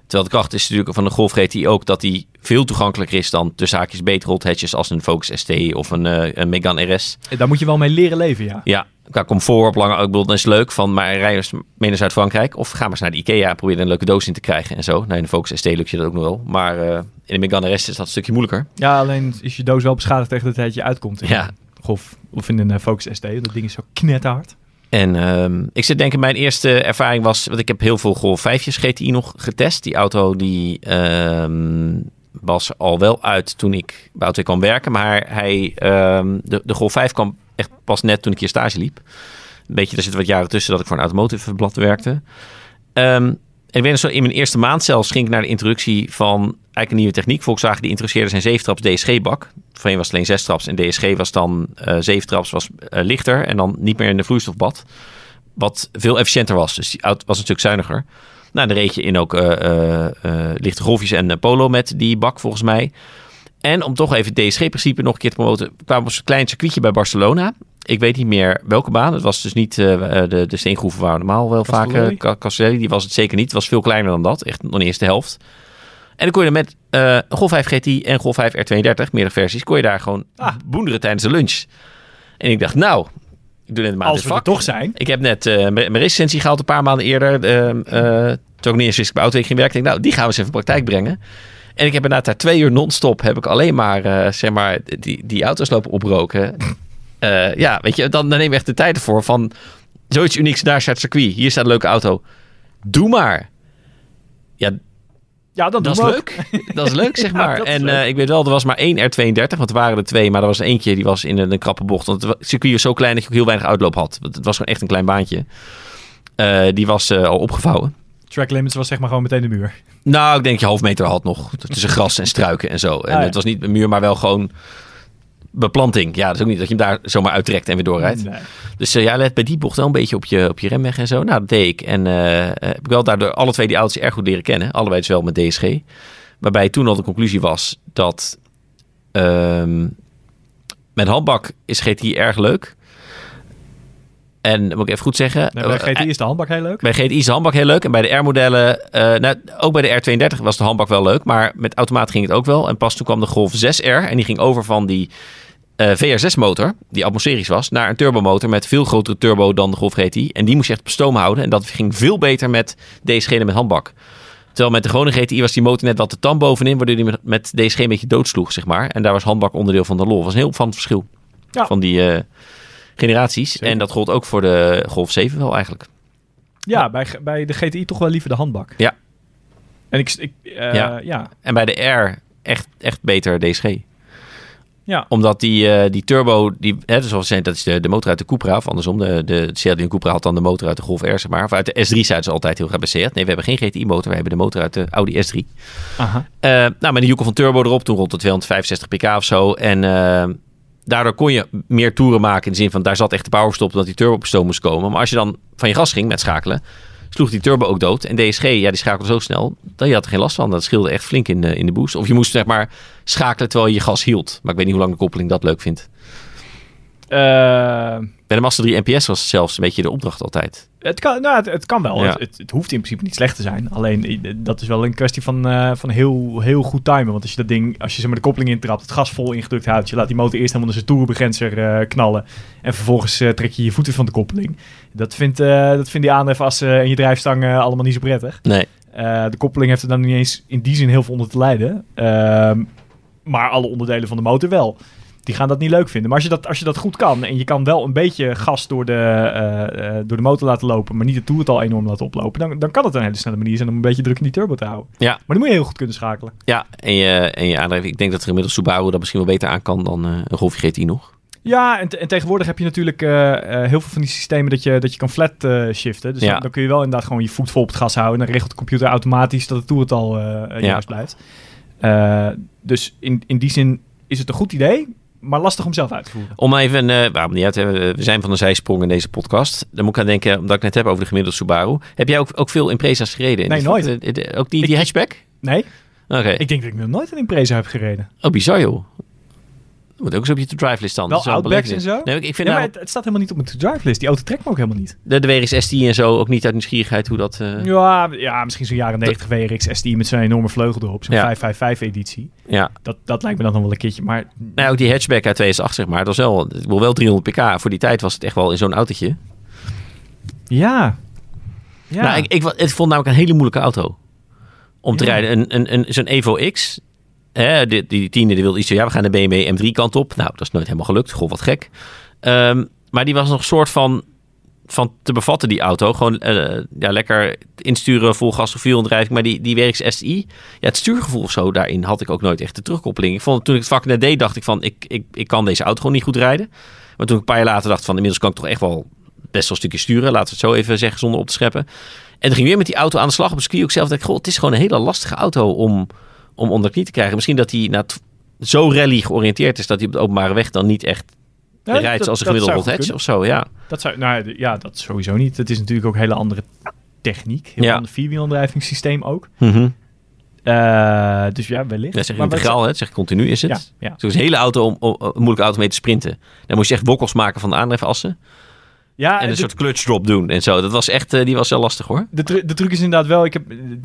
Speaker 1: terwijl de kracht is natuurlijk van de Golf GTI ook dat die veel toegankelijker is dan de zaakjes betere hot hatches als een Focus ST of een, eh, een Megane RS.
Speaker 2: Daar moet je wel mee leren leven, ja.
Speaker 1: Ja, qua comfort op lange, ik bedoel, dat is leuk van, maar rij eens mee naar Zuid-Frankrijk. Of ga maar eens naar de Ikea en probeer er een leuke doos in te krijgen en zo. Nou, in de Focus ST lukt je dat ook nog wel. Maar in de Megane RS is dat een stukje moeilijker.
Speaker 2: Ja, alleen is je doos wel beschadigd tegen de tijd je uitkomt. in
Speaker 1: Ja.
Speaker 2: Golf of in een Focus ST. Dat ding is zo knetterhard.
Speaker 1: En ehm, ik zit denken, mijn eerste ervaring was, want ik heb heel veel Golf 5's GTI nog getest. Die auto die ehm, was al wel uit toen ik bij Auto kwam werken. Maar hij, ehm, de, de Golf 5 kwam echt pas net toen ik hier stage liep. Een beetje, er zitten wat jaren tussen dat ik voor een automotive blad werkte. En ik weet nog zo, in mijn eerste maand zelfs ging ik naar de introductie van eigenlijk een nieuwe techniek. Volkswagen die introduceerde zijn 7 traps DSG-bak. Voorheen was het alleen 6 traps en DSG was dan eh 7 traps was eh, lichter en dan niet meer in de vloeistofbad. Wat veel efficiënter was. Dus die auto was een stuk zuiniger. Nou, dan reed je in ook eh, lichte golfjes en polo met die bak volgens mij. En om toch even het DSG-principe nog een keer te promoten, kwamen we op een klein circuitje bij Barcelona. Ik weet niet meer welke baan. Het was dus niet de, de steengroeven waar we normaal wel vaak... Ca- Castellelli, die was het zeker niet. Het was veel kleiner dan dat. Echt nog niet eens de helft. En dan kon je er met een Golf 5 GT en Golf 5 R32, meerdere versies, kon je daar gewoon
Speaker 2: Ah.
Speaker 1: boenderen tijdens de lunch. En ik dacht, nou, ik doe net maand
Speaker 2: Als we er toch zijn.
Speaker 1: Ik heb net eh, mijn residentie gehaald een paar maanden eerder. eh, toen ik niet eens wist ik bij Autoweek ging werken. Ik denk, nou, die gaan we eens even in praktijk brengen. En ik heb inderdaad daar twee uur non-stop... heb ik alleen maar, zeg maar, die, die auto's lopen oproken. Ja, weet je, dan, dan neem je echt de tijd ervoor van... zoiets unieks naast het circuit. Hier staat een leuke auto. Doe maar. Ja,
Speaker 2: Ja, dan
Speaker 1: dat is leuk. Dat is leuk, zeg
Speaker 2: Ja,
Speaker 1: maar.
Speaker 2: dat
Speaker 1: en eh, ik weet wel, er was maar één R32, want er waren er twee, maar er was eentje die was in een, een krappe bocht. Want het circuit was zo klein dat je ook heel weinig uitloop had. Want Het was gewoon echt een klein baantje. Eh, die was eh, al opgevouwen.
Speaker 2: Track limits was zeg maar gewoon meteen de muur.
Speaker 1: Nou, ik denk dat je half meter had nog. Tussen gras en struiken en zo. En
Speaker 2: Ah, ja.
Speaker 1: het was niet een muur, maar wel gewoon beplanting. Ja, dat is ook niet dat je hem daar zomaar uittrekt en weer doorrijdt.
Speaker 2: Nee.
Speaker 1: Dus eh, ja, let bij die bocht wel een beetje op je, op je remweg en zo. Nou, dat deed ik. En eh, heb ik wel daardoor alle twee die auto's erg goed leren kennen. Allebei dus wel met DSG. Waarbij toen al de conclusie was dat ehm, met handbak is GTI erg leuk. En moet ik even goed zeggen.
Speaker 2: Nee, bij
Speaker 1: eh,
Speaker 2: GTI is de handbak heel leuk.
Speaker 1: bij GTI is de handbak heel leuk. En bij de R-modellen, eh, nou, ook bij de R32 was de handbak wel leuk. Maar met automaat ging het ook wel. En pas toen kwam de Golf 6R. En die ging over van die VR6-motor, die atmosferisch was, naar een turbomotor met veel grotere turbo dan de Golf GTI. En die moest je echt op stoom houden. En dat ging veel beter met DSG met handbak. Terwijl met de gewone GTI was die motor net wat te tam bovenin, waardoor die met, met DSG een beetje doodsloeg, zeg maar. En daar was handbak onderdeel van de lol. Dat was een heel opvallend verschil
Speaker 2: Ja.
Speaker 1: van die eh, generaties.
Speaker 2: Zeker.
Speaker 1: En dat gold ook voor de Golf 7 wel eigenlijk.
Speaker 2: Ja, bij, bij de GTI toch wel liever de handbak.
Speaker 1: Ja.
Speaker 2: En ik... ik eh,
Speaker 1: Ja.
Speaker 2: ja.
Speaker 1: En bij de R echt, echt beter DSG.
Speaker 2: Ja.
Speaker 1: Omdat die, eh, die turbo, die, hè, dus zoals zeiden, dat is de, de motor uit de Cupra. Of andersom, de, de CLD Cupra had dan de motor uit de Golf R, zeg maar. Of uit de S3 zeiden ze altijd heel gebaseerd. Nee, we hebben geen GTI-motor, we hebben de motor uit de Audi S3.
Speaker 2: Aha.
Speaker 1: Eh, nou, met een Jukel van turbo erop, toen rond de 265 pk of zo. En daardoor kon je meer toeren maken in de zin van, daar zat echt de powerstop omdat die turbo op stoom moest komen. Maar als je dan van je gas ging met schakelen, sloeg die turbo ook dood. En DSG, ja, die schakelde zo snel, dat je had er geen last van. Dat scheelde echt flink in de, in de boost. Of je moest zeg maar schakelen terwijl je gas hield. Maar ik weet niet hoe lang de koppeling dat leuk vindt.
Speaker 2: Eh,
Speaker 1: Bij de Master 3 NPS was het zelfs een beetje de opdracht altijd.
Speaker 2: het, kan, nou, het, het kan wel.
Speaker 1: Ja.
Speaker 2: Het, het, het hoeft in principe niet slecht te zijn. Alleen eh, dat is wel een kwestie van, eh, van heel, heel goed timen. Want als je dat ding, als je zeg maar, de koppeling intrapt, het gas vol ingedrukt houdt, je laat die motor eerst helemaal naar zijn toerbegrenzer eh knallen. En vervolgens trek je je voeten van de koppeling. Dat vindt, dat vindt die aandrijfassen en je drijfstang allemaal niet zo prettig.
Speaker 1: Nee.
Speaker 2: De koppeling heeft er dan niet eens in die zin heel veel onder te lijden. Ehm, maar alle onderdelen van de motor wel. Die gaan dat niet leuk vinden. Maar als je dat, als je dat goed kan en je kan wel een beetje gas door de, eh, eh, door de motor laten lopen, maar niet het toertal enorm laten oplopen, dan, dan kan het een hele snelle manier zijn om een beetje druk in die turbo te houden.
Speaker 1: Ja.
Speaker 2: Maar dan moet je heel goed kunnen schakelen.
Speaker 1: Ja, en je, en je aandrijving. Ik denk dat er inmiddels Subaru dat misschien wel beter aan kan dan eh, een Golf GTI nog.
Speaker 2: Ja, en, te- en tegenwoordig heb je natuurlijk heel veel van die systemen dat je, dat je kan flat eh, shiften. Dus
Speaker 1: Ja.
Speaker 2: dan, dan kun je wel inderdaad gewoon je voet vol op het gas houden. En dan regelt de computer automatisch dat het toertal
Speaker 1: Ja.
Speaker 2: juist blijft. Dus in, in die zin is het een goed idee, maar lastig om zelf uit te voeren.
Speaker 1: Om even, eh waarom niet uit, we we zijn van een zijsprong in deze podcast. Dan moet ik aan denken, omdat ik net heb over de gemiddelde Subaru. Heb jij ook, ook veel Impreza's gereden?
Speaker 2: Nee, nooit.
Speaker 1: eh, Ook die, die
Speaker 2: Ik-
Speaker 1: hatchback?
Speaker 2: Nee,
Speaker 1: Oké.
Speaker 2: ik denk dat ik nog nooit een Impreza heb gereden.
Speaker 1: Oh, bizar joh. Moet ook eens op je drive list dan.
Speaker 2: Wel Outbacks en zo?
Speaker 1: Nee, ik- vind
Speaker 2: Ja, maar
Speaker 1: nou,
Speaker 2: het, het staat helemaal niet op mijn drive list. Die auto trekt me ook helemaal niet.
Speaker 1: de, de WRX ST en zo ook niet uit nieuwsgierigheid hoe dat... eh,
Speaker 2: Ja, ja, misschien zo'n jaren 90 WRX STI met zo'n enorme vleugel erop. Zo'n
Speaker 1: Ja.
Speaker 2: 555 editie.
Speaker 1: ja.
Speaker 2: Dat, dat lijkt me dan nog wel een keertje. Maar
Speaker 1: Nou, ook die hatchback uit 2008 zeg maar. Dat was wel, ik wil wel 300 pk. Voor die tijd was het echt wel in zo'n autootje.
Speaker 2: ja. Ja.
Speaker 1: Nou, ik, ik, vond namelijk een hele moeilijke auto. Om te
Speaker 2: Ja.
Speaker 1: rijden. Een, een, een, zo'n Evo X. Die, die tiende die wilde iets ja, we gaan de BMW M3 kant op. Nou, dat is nooit helemaal gelukt. Goh, wat gek. Ehm, maar die was nog een soort van, van te bevatten, die auto. Gewoon eh, ja, lekker insturen, vol gas of drijving. Maar die, die SI, ja, het stuurgevoel zo daarin had ik ook nooit echt de terugkoppeling. Ik vond, toen ik het vak net deed, dacht ik van, ik, ik, ik kan deze auto gewoon niet goed rijden. Maar toen ik een paar jaar later dacht van, inmiddels kan ik toch echt wel best wel een stukje sturen. Laten we het zo even zeggen, zonder op te scheppen. En toen ging weer met die auto aan de slag op circuit. Ook zelf dacht ik, goh, het is gewoon een hele lastige auto om, om onder de knie te krijgen. Misschien dat hij t- zo rally georiënteerd is dat hij op de openbare weg dan niet echt
Speaker 2: Ja,
Speaker 1: rijdt
Speaker 2: dat-
Speaker 1: zoals een gemiddelde hatch of zo. Ja,
Speaker 2: Dat zou, nou ja, dat sowieso niet. Het is natuurlijk ook een hele andere techniek. Heel
Speaker 1: Ja.
Speaker 2: ander vierwielaandrijvingssysteem ook.
Speaker 1: Mhm.
Speaker 2: Eh, dus ja, wellicht.
Speaker 1: dat zeg
Speaker 2: Maar
Speaker 1: integraal, hè? dat zeg continu is het.
Speaker 2: Ja, ja.
Speaker 1: Zo'n hele auto om, om- een moeilijke auto mee te sprinten. Dan moest je echt wokkels maken van de aandrijfassen.
Speaker 2: Ja
Speaker 1: en een
Speaker 2: de,
Speaker 1: soort clutch drop doen en zo. Dat was echt, eh, die was wel lastig hoor.
Speaker 2: de, tru- de truc is inderdaad wel... Ik heb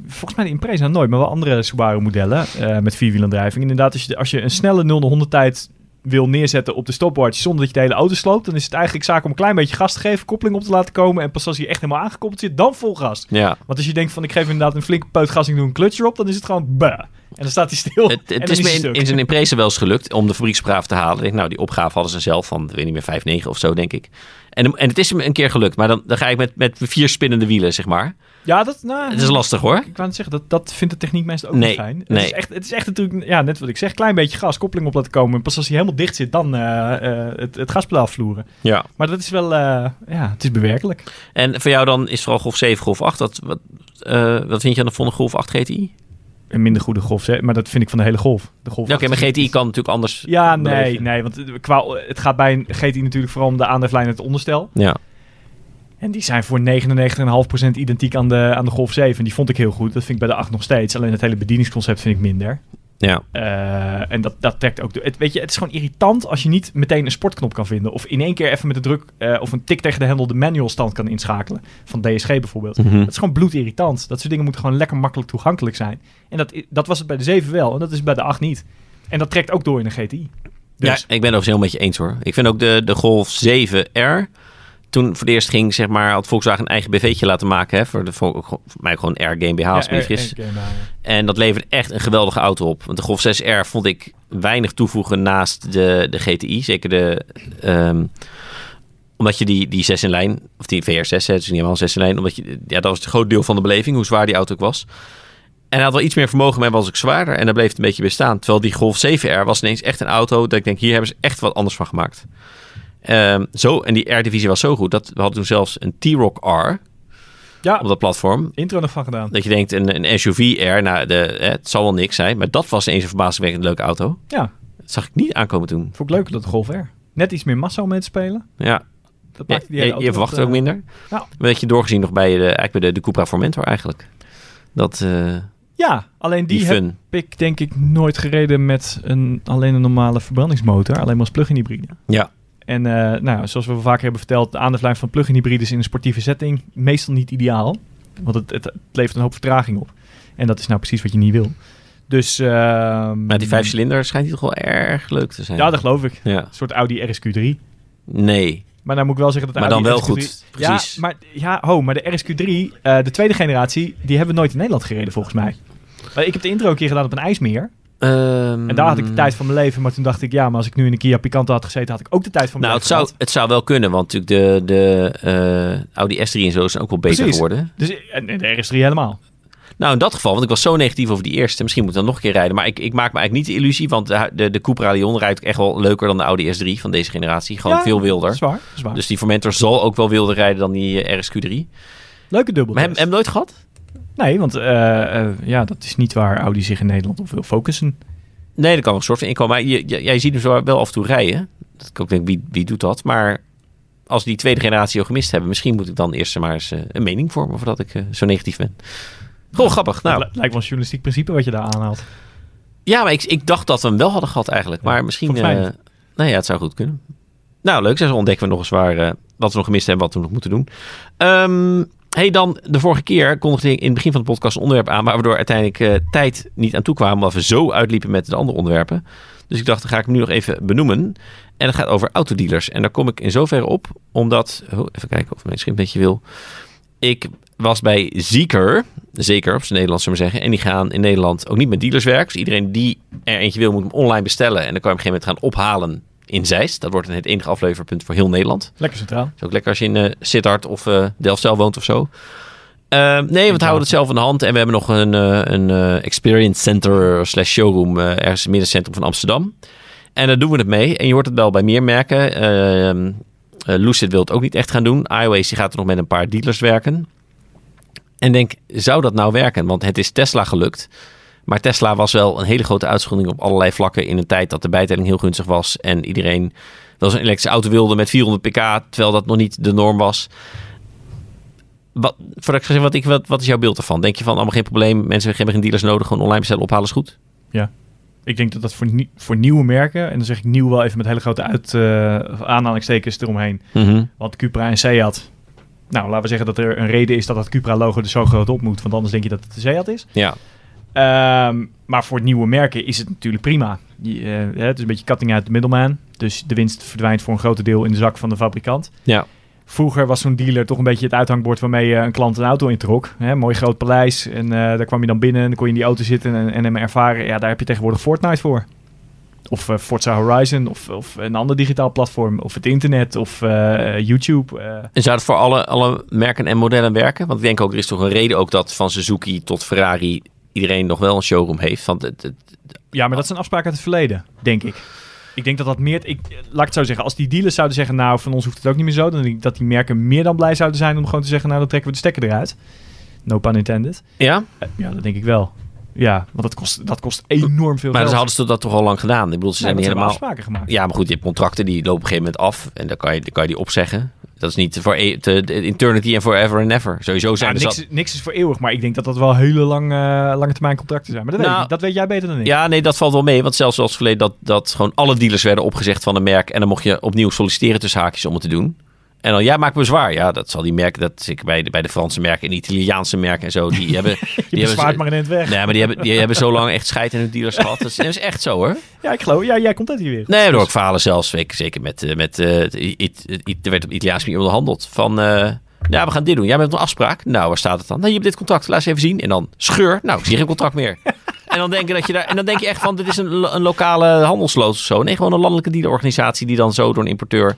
Speaker 2: volgens mij de Impreza nooit, maar wel andere Subaru modellen eh, met vierwielaandrijving. Inderdaad, als je, als je een snelle 0 naar 100 tijd wil neerzetten op de stopwatch zonder dat je de hele auto sloopt, dan is het eigenlijk zaak om een klein beetje gas te geven, koppeling op te laten komen en pas als je echt helemaal aangekoppeld zit, dan vol gas.
Speaker 1: Ja.
Speaker 2: Want als je denkt van ik geef inderdaad een flinke peut gas en ik doe een clutch erop, dan is het gewoon bah. En dan staat hij stil.
Speaker 1: Het, het is me in, in zijn impresa wel eens gelukt om de fabrieksopgave te halen. Ik denk, nou, die opgave hadden ze zelf van, weet niet meer, 5, 9 of zo, denk ik. En, en het is hem een keer gelukt, maar dan, dan ga ik met, met vier spinnende wielen, zeg maar.
Speaker 2: Ja, dat, nou,
Speaker 1: Het is lastig hoor.
Speaker 2: Ik net zeggen, dat, dat vindt de techniek meestal ook
Speaker 1: Nee,
Speaker 2: niet fijn. Het,
Speaker 1: nee.
Speaker 2: is echt, het is echt natuurlijk, ja, net wat ik zeg, klein beetje gas, koppeling op laten komen. En pas als hij helemaal dicht zit, dan eh, eh, het, het gaspedaal vloeren.
Speaker 1: Ja.
Speaker 2: Maar dat is wel, eh, ja, het is bewerkelijk.
Speaker 1: En voor jou dan is vooral Golf 7, Golf 8. Dat, wat, wat vind je dan van de Golf 8 GTI?
Speaker 2: Een minder goede golf, hè, maar dat vind ik van de hele golf. De golf
Speaker 1: Oké, maar GTI kan natuurlijk anders.
Speaker 2: Ja, nee,
Speaker 1: beleven.
Speaker 2: nee, want het- qua, het gaat bij een GTI natuurlijk vooral om de aandrijflijn en het onderstel.
Speaker 1: Ja.
Speaker 2: En die zijn voor 99,5% identiek aan de, aan de Golf 7. En die vond ik heel goed. Dat vind ik bij de 8 nog steeds. Alleen het hele bedieningsconcept vind ik minder.
Speaker 1: Ja.
Speaker 2: Eh, en dat, dat trekt ook. door. Het, weet je, het is gewoon irritant als je niet meteen een sportknop kan vinden. Of in één keer even met de druk eh, of een tik tegen de hendel de manual stand kan inschakelen. Van DSG bijvoorbeeld.
Speaker 1: Mhm.
Speaker 2: Dat is gewoon bloedirritant. Dat soort dingen moeten gewoon lekker makkelijk toegankelijk zijn. En dat, dat was het bij de 7 wel. En dat is bij de 8 niet. En dat trekt ook door in een GTI.
Speaker 1: Dus. Ja, ik ben het heel met je eens hoor. Ik vind ook de, de Golf 7R toen voor de eerst ging, zeg maar, had Volkswagen een eigen BV'tje laten maken. Hè, voor, de, voor mij gewoon R GmbH, als ja, fris. En dat levert echt een geweldige auto op. Want de Golf 6R vond ik weinig toevoegen naast de, de GTI. Zeker de... Um, omdat je die, die 6 in lijn, of die VR6, het is niet helemaal 6 in lijn, omdat je, ja, dat was het groot deel van de beleving, hoe zwaar die auto ook was. En hij had wel iets meer vermogen, maar was ook zwaarder. En dan bleef het een beetje bestaan. Terwijl die Golf 7R was ineens echt een auto dat ik denk, hier hebben ze echt wat anders van gemaakt. Um, zo, en die R-divisie was zo goed dat we hadden toen zelfs een T-Rock R ja, op dat platform.
Speaker 2: Intro nog van gedaan.
Speaker 1: Dat je denkt, een, een SUV R, nou, de, het zal wel niks zijn, maar dat was eens een verbazingwekkend leuke auto.
Speaker 2: Ja.
Speaker 1: Dat zag ik niet aankomen toen.
Speaker 2: Vond ik leuk dat de Golf R. Net iets meer massa om mee te spelen.
Speaker 1: Ja. Dat maakt die je, je verwacht ook uh, minder. Ja. Een beetje doorgezien nog bij de, eigenlijk bij de, de Cupra Formentor eigenlijk. Dat... Uh,
Speaker 2: ja, alleen die, die heb ik denk ik nooit gereden met een, alleen een normale verbrandingsmotor. Alleen maar als plug-in hybride.
Speaker 1: Ja,
Speaker 2: en uh, nou, zoals we vaker hebben verteld, de aandrijflijn van plug-in hybrides in een sportieve setting meestal niet ideaal. Want het, het, levert een hoop vertraging op. En dat is nou precies wat je niet wil. Dus, uh,
Speaker 1: maar die vijf cilinder schijnt die toch wel erg leuk te zijn.
Speaker 2: Ja, dat geloof ik. Ja. Een soort Audi RSQ3.
Speaker 1: Nee.
Speaker 2: Maar dan moet ik wel zeggen dat
Speaker 1: Maar dan wel goed, precies.
Speaker 2: Ja, maar, ja, ho, maar de RSQ3, uh, eh, de tweede generatie, die hebben we nooit in Nederland gereden volgens mij. Ik heb de intro een keer gedaan op een ijsmeer.
Speaker 1: Um,
Speaker 2: en daar had ik de tijd van mijn leven. Maar toen dacht ik, ja, maar als ik nu in een Kia Picanto had gezeten, had ik ook de tijd van mijn
Speaker 1: nou, leven. Nou, het zou, het zou wel kunnen, want natuurlijk de, de uh, Audi S3 en zo zijn ook wel beter Precies. geworden.
Speaker 2: Dus, en de RS3 helemaal.
Speaker 1: Nou, in dat geval, want ik was zo negatief over die eerste. Misschien moet ik dan nog een keer rijden. Maar ik, ik maak me eigenlijk niet de illusie, want de, de, de Cupra Leon rijdt echt wel leuker dan de Audi S3 van deze generatie. Gewoon veel wilder.
Speaker 2: Zwaar, zwaar.
Speaker 1: Dus die Formentor zal ook wel wilder rijden dan die uh, RSQ3.
Speaker 2: Leuke dubbel.
Speaker 1: Maar heb je hem nooit gehad?
Speaker 2: Nee, want uh, ja, dat is niet waar Audi zich in Nederland op wil focussen.
Speaker 1: Nee, dat kan een soort van inkomen. Maar je, je, jij ziet hem zo wel af en toe rijden. Dat ik ook denk, wie, wie doet dat? Maar als die tweede generatie al gemist hebben, misschien moet ik dan eerst maar eens uh, een mening vormen of dat ik zo negatief ben. Gewoon grappig. Nou,
Speaker 2: lijkt wel een journalistiek principe wat je daar aanhaalt.
Speaker 1: Ja, maar ik, ik dacht dat we hem wel hadden gehad eigenlijk. Maar misschien. Uh, nou ja, het zou goed kunnen. Nou, leuk. Zo ontdekken we nog eens waar, wat we nog gemist hebben, wat we nog moeten doen. Um, Hey, dan de vorige keer kondigde ik in het begin van de podcast een onderwerp aan, waar we door uiteindelijk uh, tijd niet aan toe kwamen, omdat we zo uitliepen met de andere onderwerpen. Dus ik dacht, dan ga ik hem nu nog even benoemen. En het gaat over autodealers. En daar kom ik in zoverre op, omdat, oh, even kijken of mijn schrift een beetje wil. Ik was bij Zeker, zeker op zijn Nederlands zullen we zeggen. En die gaan in Nederland ook niet met dealers werken. Dus iedereen die er eentje wil, moet hem online bestellen. En dan kan je op een gegeven moment gaan ophalen in Zeist. Dat wordt het enige afleverpunt voor heel Nederland.
Speaker 2: Lekker centraal.
Speaker 1: Is ook lekker als je in uh, Sittard of uh, Delfzijl woont of zo. Uh, nee, we houden het zelf in de hand. En we hebben nog een, een experience center slash showroom ergens in het middencentrum van Amsterdam. En daar doen we het mee. En je hoort het wel bij meer merken. Ehm, Lucid wil het ook niet echt gaan doen. iWays die gaat er nog met een paar dealers werken. En denk, zou dat nou werken? Want het is Tesla gelukt maar Tesla was wel een hele grote uitzondering op allerlei vlakken in een tijd dat de bijtelling heel gunstig was en iedereen wel een elektrische auto wilde met 400 pk, terwijl dat nog niet de norm was. Wat, voordat ik zeg, wat, ik, wat, wat is jouw beeld ervan? Denk je van allemaal geen probleem, mensen hebben geen dealers nodig, gewoon online bestellen, ophalen is goed?
Speaker 2: Ja, ik denk dat dat voor, voor nieuwe merken, en dan zeg ik nieuw wel even met hele grote uit, uh, aanhalingstekens eromheen.
Speaker 1: Mm
Speaker 2: Want Cupra en Seat, nou laten we zeggen dat er een reden is dat dat Cupra-logo er zo groot op moet, want anders denk je dat het de Seat is.
Speaker 1: Ja.
Speaker 2: Ehm, maar voor nieuwe merken is het natuurlijk prima. Je, uh, het is een beetje cutting uit de middleman. Dus de winst verdwijnt voor een groot deel in de zak van de fabrikant.
Speaker 1: Ja.
Speaker 2: Vroeger was zo'n dealer toch een beetje het uithangbord waarmee je een klant een auto introk. Hè, mooi groot paleis. En uh, daar kwam je dan binnen en dan kon je in die auto zitten en, en hem ervaren. Ja, daar heb je tegenwoordig Fortnite voor. Of uh, Forza Horizon, of, of een ander digitaal platform, of het internet, of uh, YouTube.
Speaker 1: En zou het voor alle, alle merken en modellen werken? Want ik denk ook, er is toch een reden ook dat van Suzuki tot Ferrari iedereen nog wel een showroom heeft. Want het, het,
Speaker 2: ja, maar dat zijn afspraken uit het verleden, denk ik. Ik denk dat dat meer... Ik, laat ik het zo zeggen. Als die dealers zouden zeggen... Nou, van ons hoeft het ook niet meer zo. Dan denk ik dat die merken meer dan blij zouden zijn... om gewoon te zeggen... Nou, dan trekken we de stekker eruit. No pun intended.
Speaker 1: Ja?
Speaker 2: Uh, ja, dat denk ik wel. Ja, want dat kost, dat kost enorm veel
Speaker 1: maar
Speaker 2: geld.
Speaker 1: Maar hadden ze dat toch al lang gedaan? Ik bedoel, ze zijn niet helemaal...
Speaker 2: afspraken gemaakt.
Speaker 1: Ja, maar goed, je hebt contracten die lopen op een gegeven moment af. En dan kan je, dan kan je die opzeggen. Dat is niet voor e te, eternity en forever and never. Sowieso zijn
Speaker 2: ja, niks, niks, is voor eeuwig, maar ik denk dat dat wel hele lang, uh, lange termijn contracten zijn. Maar dat, nou, weet dat weet jij beter dan ik.
Speaker 1: Ja, nee, dat valt wel mee. Want zelfs zoals verleden dat, dat gewoon alle dealers werden opgezegd van een merk. En dan mocht je opnieuw solliciteren tussen haakjes om het te doen. En dan, ja, maak bezwaar. Ja, dat zal die merken, dat zeker bij de, bij de Franse merken en Italiaanse merken en zo, die hebben...
Speaker 2: die hebben maar in het weg.
Speaker 1: Nee, maar die hebben, die hebben zo lang echt scheid in hun dealers gehad. Dat is, echt zo hoor.
Speaker 2: Ja, ik geloof, ja, jij komt uit hier weer.
Speaker 1: Nee, door ook verhalen zelfs, zeker met, eh, met uh, er werd op Italiaans manier onderhandeld. Van, uh, ja, we gaan dit doen. Jij bent een afspraak. Nou, waar staat het dan? Nou, je hebt dit contract. Laat eens even zien. En dan scheur. Nou, ik zie geen contract meer. en dan denk je dat je daar. En dan denk je echt van: dit is een, een lokale handelsloos of zo. Nee, gewoon een landelijke dealerorganisatie die dan zo door een importeur.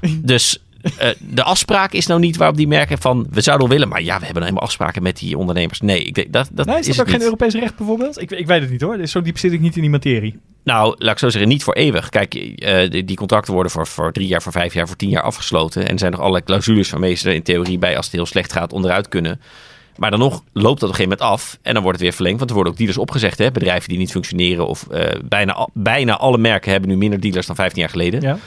Speaker 1: Dus uh, de afspraak is nou niet waarop die merken van we zouden wel willen, maar ja, we hebben nou helemaal afspraken met die ondernemers. Nee, ik denk dat dat
Speaker 2: nee, is,
Speaker 1: is
Speaker 2: dat ook geen Europees recht bijvoorbeeld? Ik, ik weet het niet hoor. Zo diep zit ik niet in die materie.
Speaker 1: Nou, laat ik zo zeggen, niet voor eeuwig. Kijk, uh, die, die, contracten worden voor, voor drie jaar, voor vijf jaar, voor tien jaar afgesloten. En er zijn nog allerlei clausules waarmee ze er in theorie bij, als het heel slecht gaat, onderuit kunnen. Maar dan nog loopt dat op een gegeven moment af en dan wordt het weer verlengd. Want er worden ook dealers opgezegd. Hè? Bedrijven die niet functioneren. Of uh, bijna, bijna alle merken hebben nu minder dealers dan 15 jaar geleden. Ja.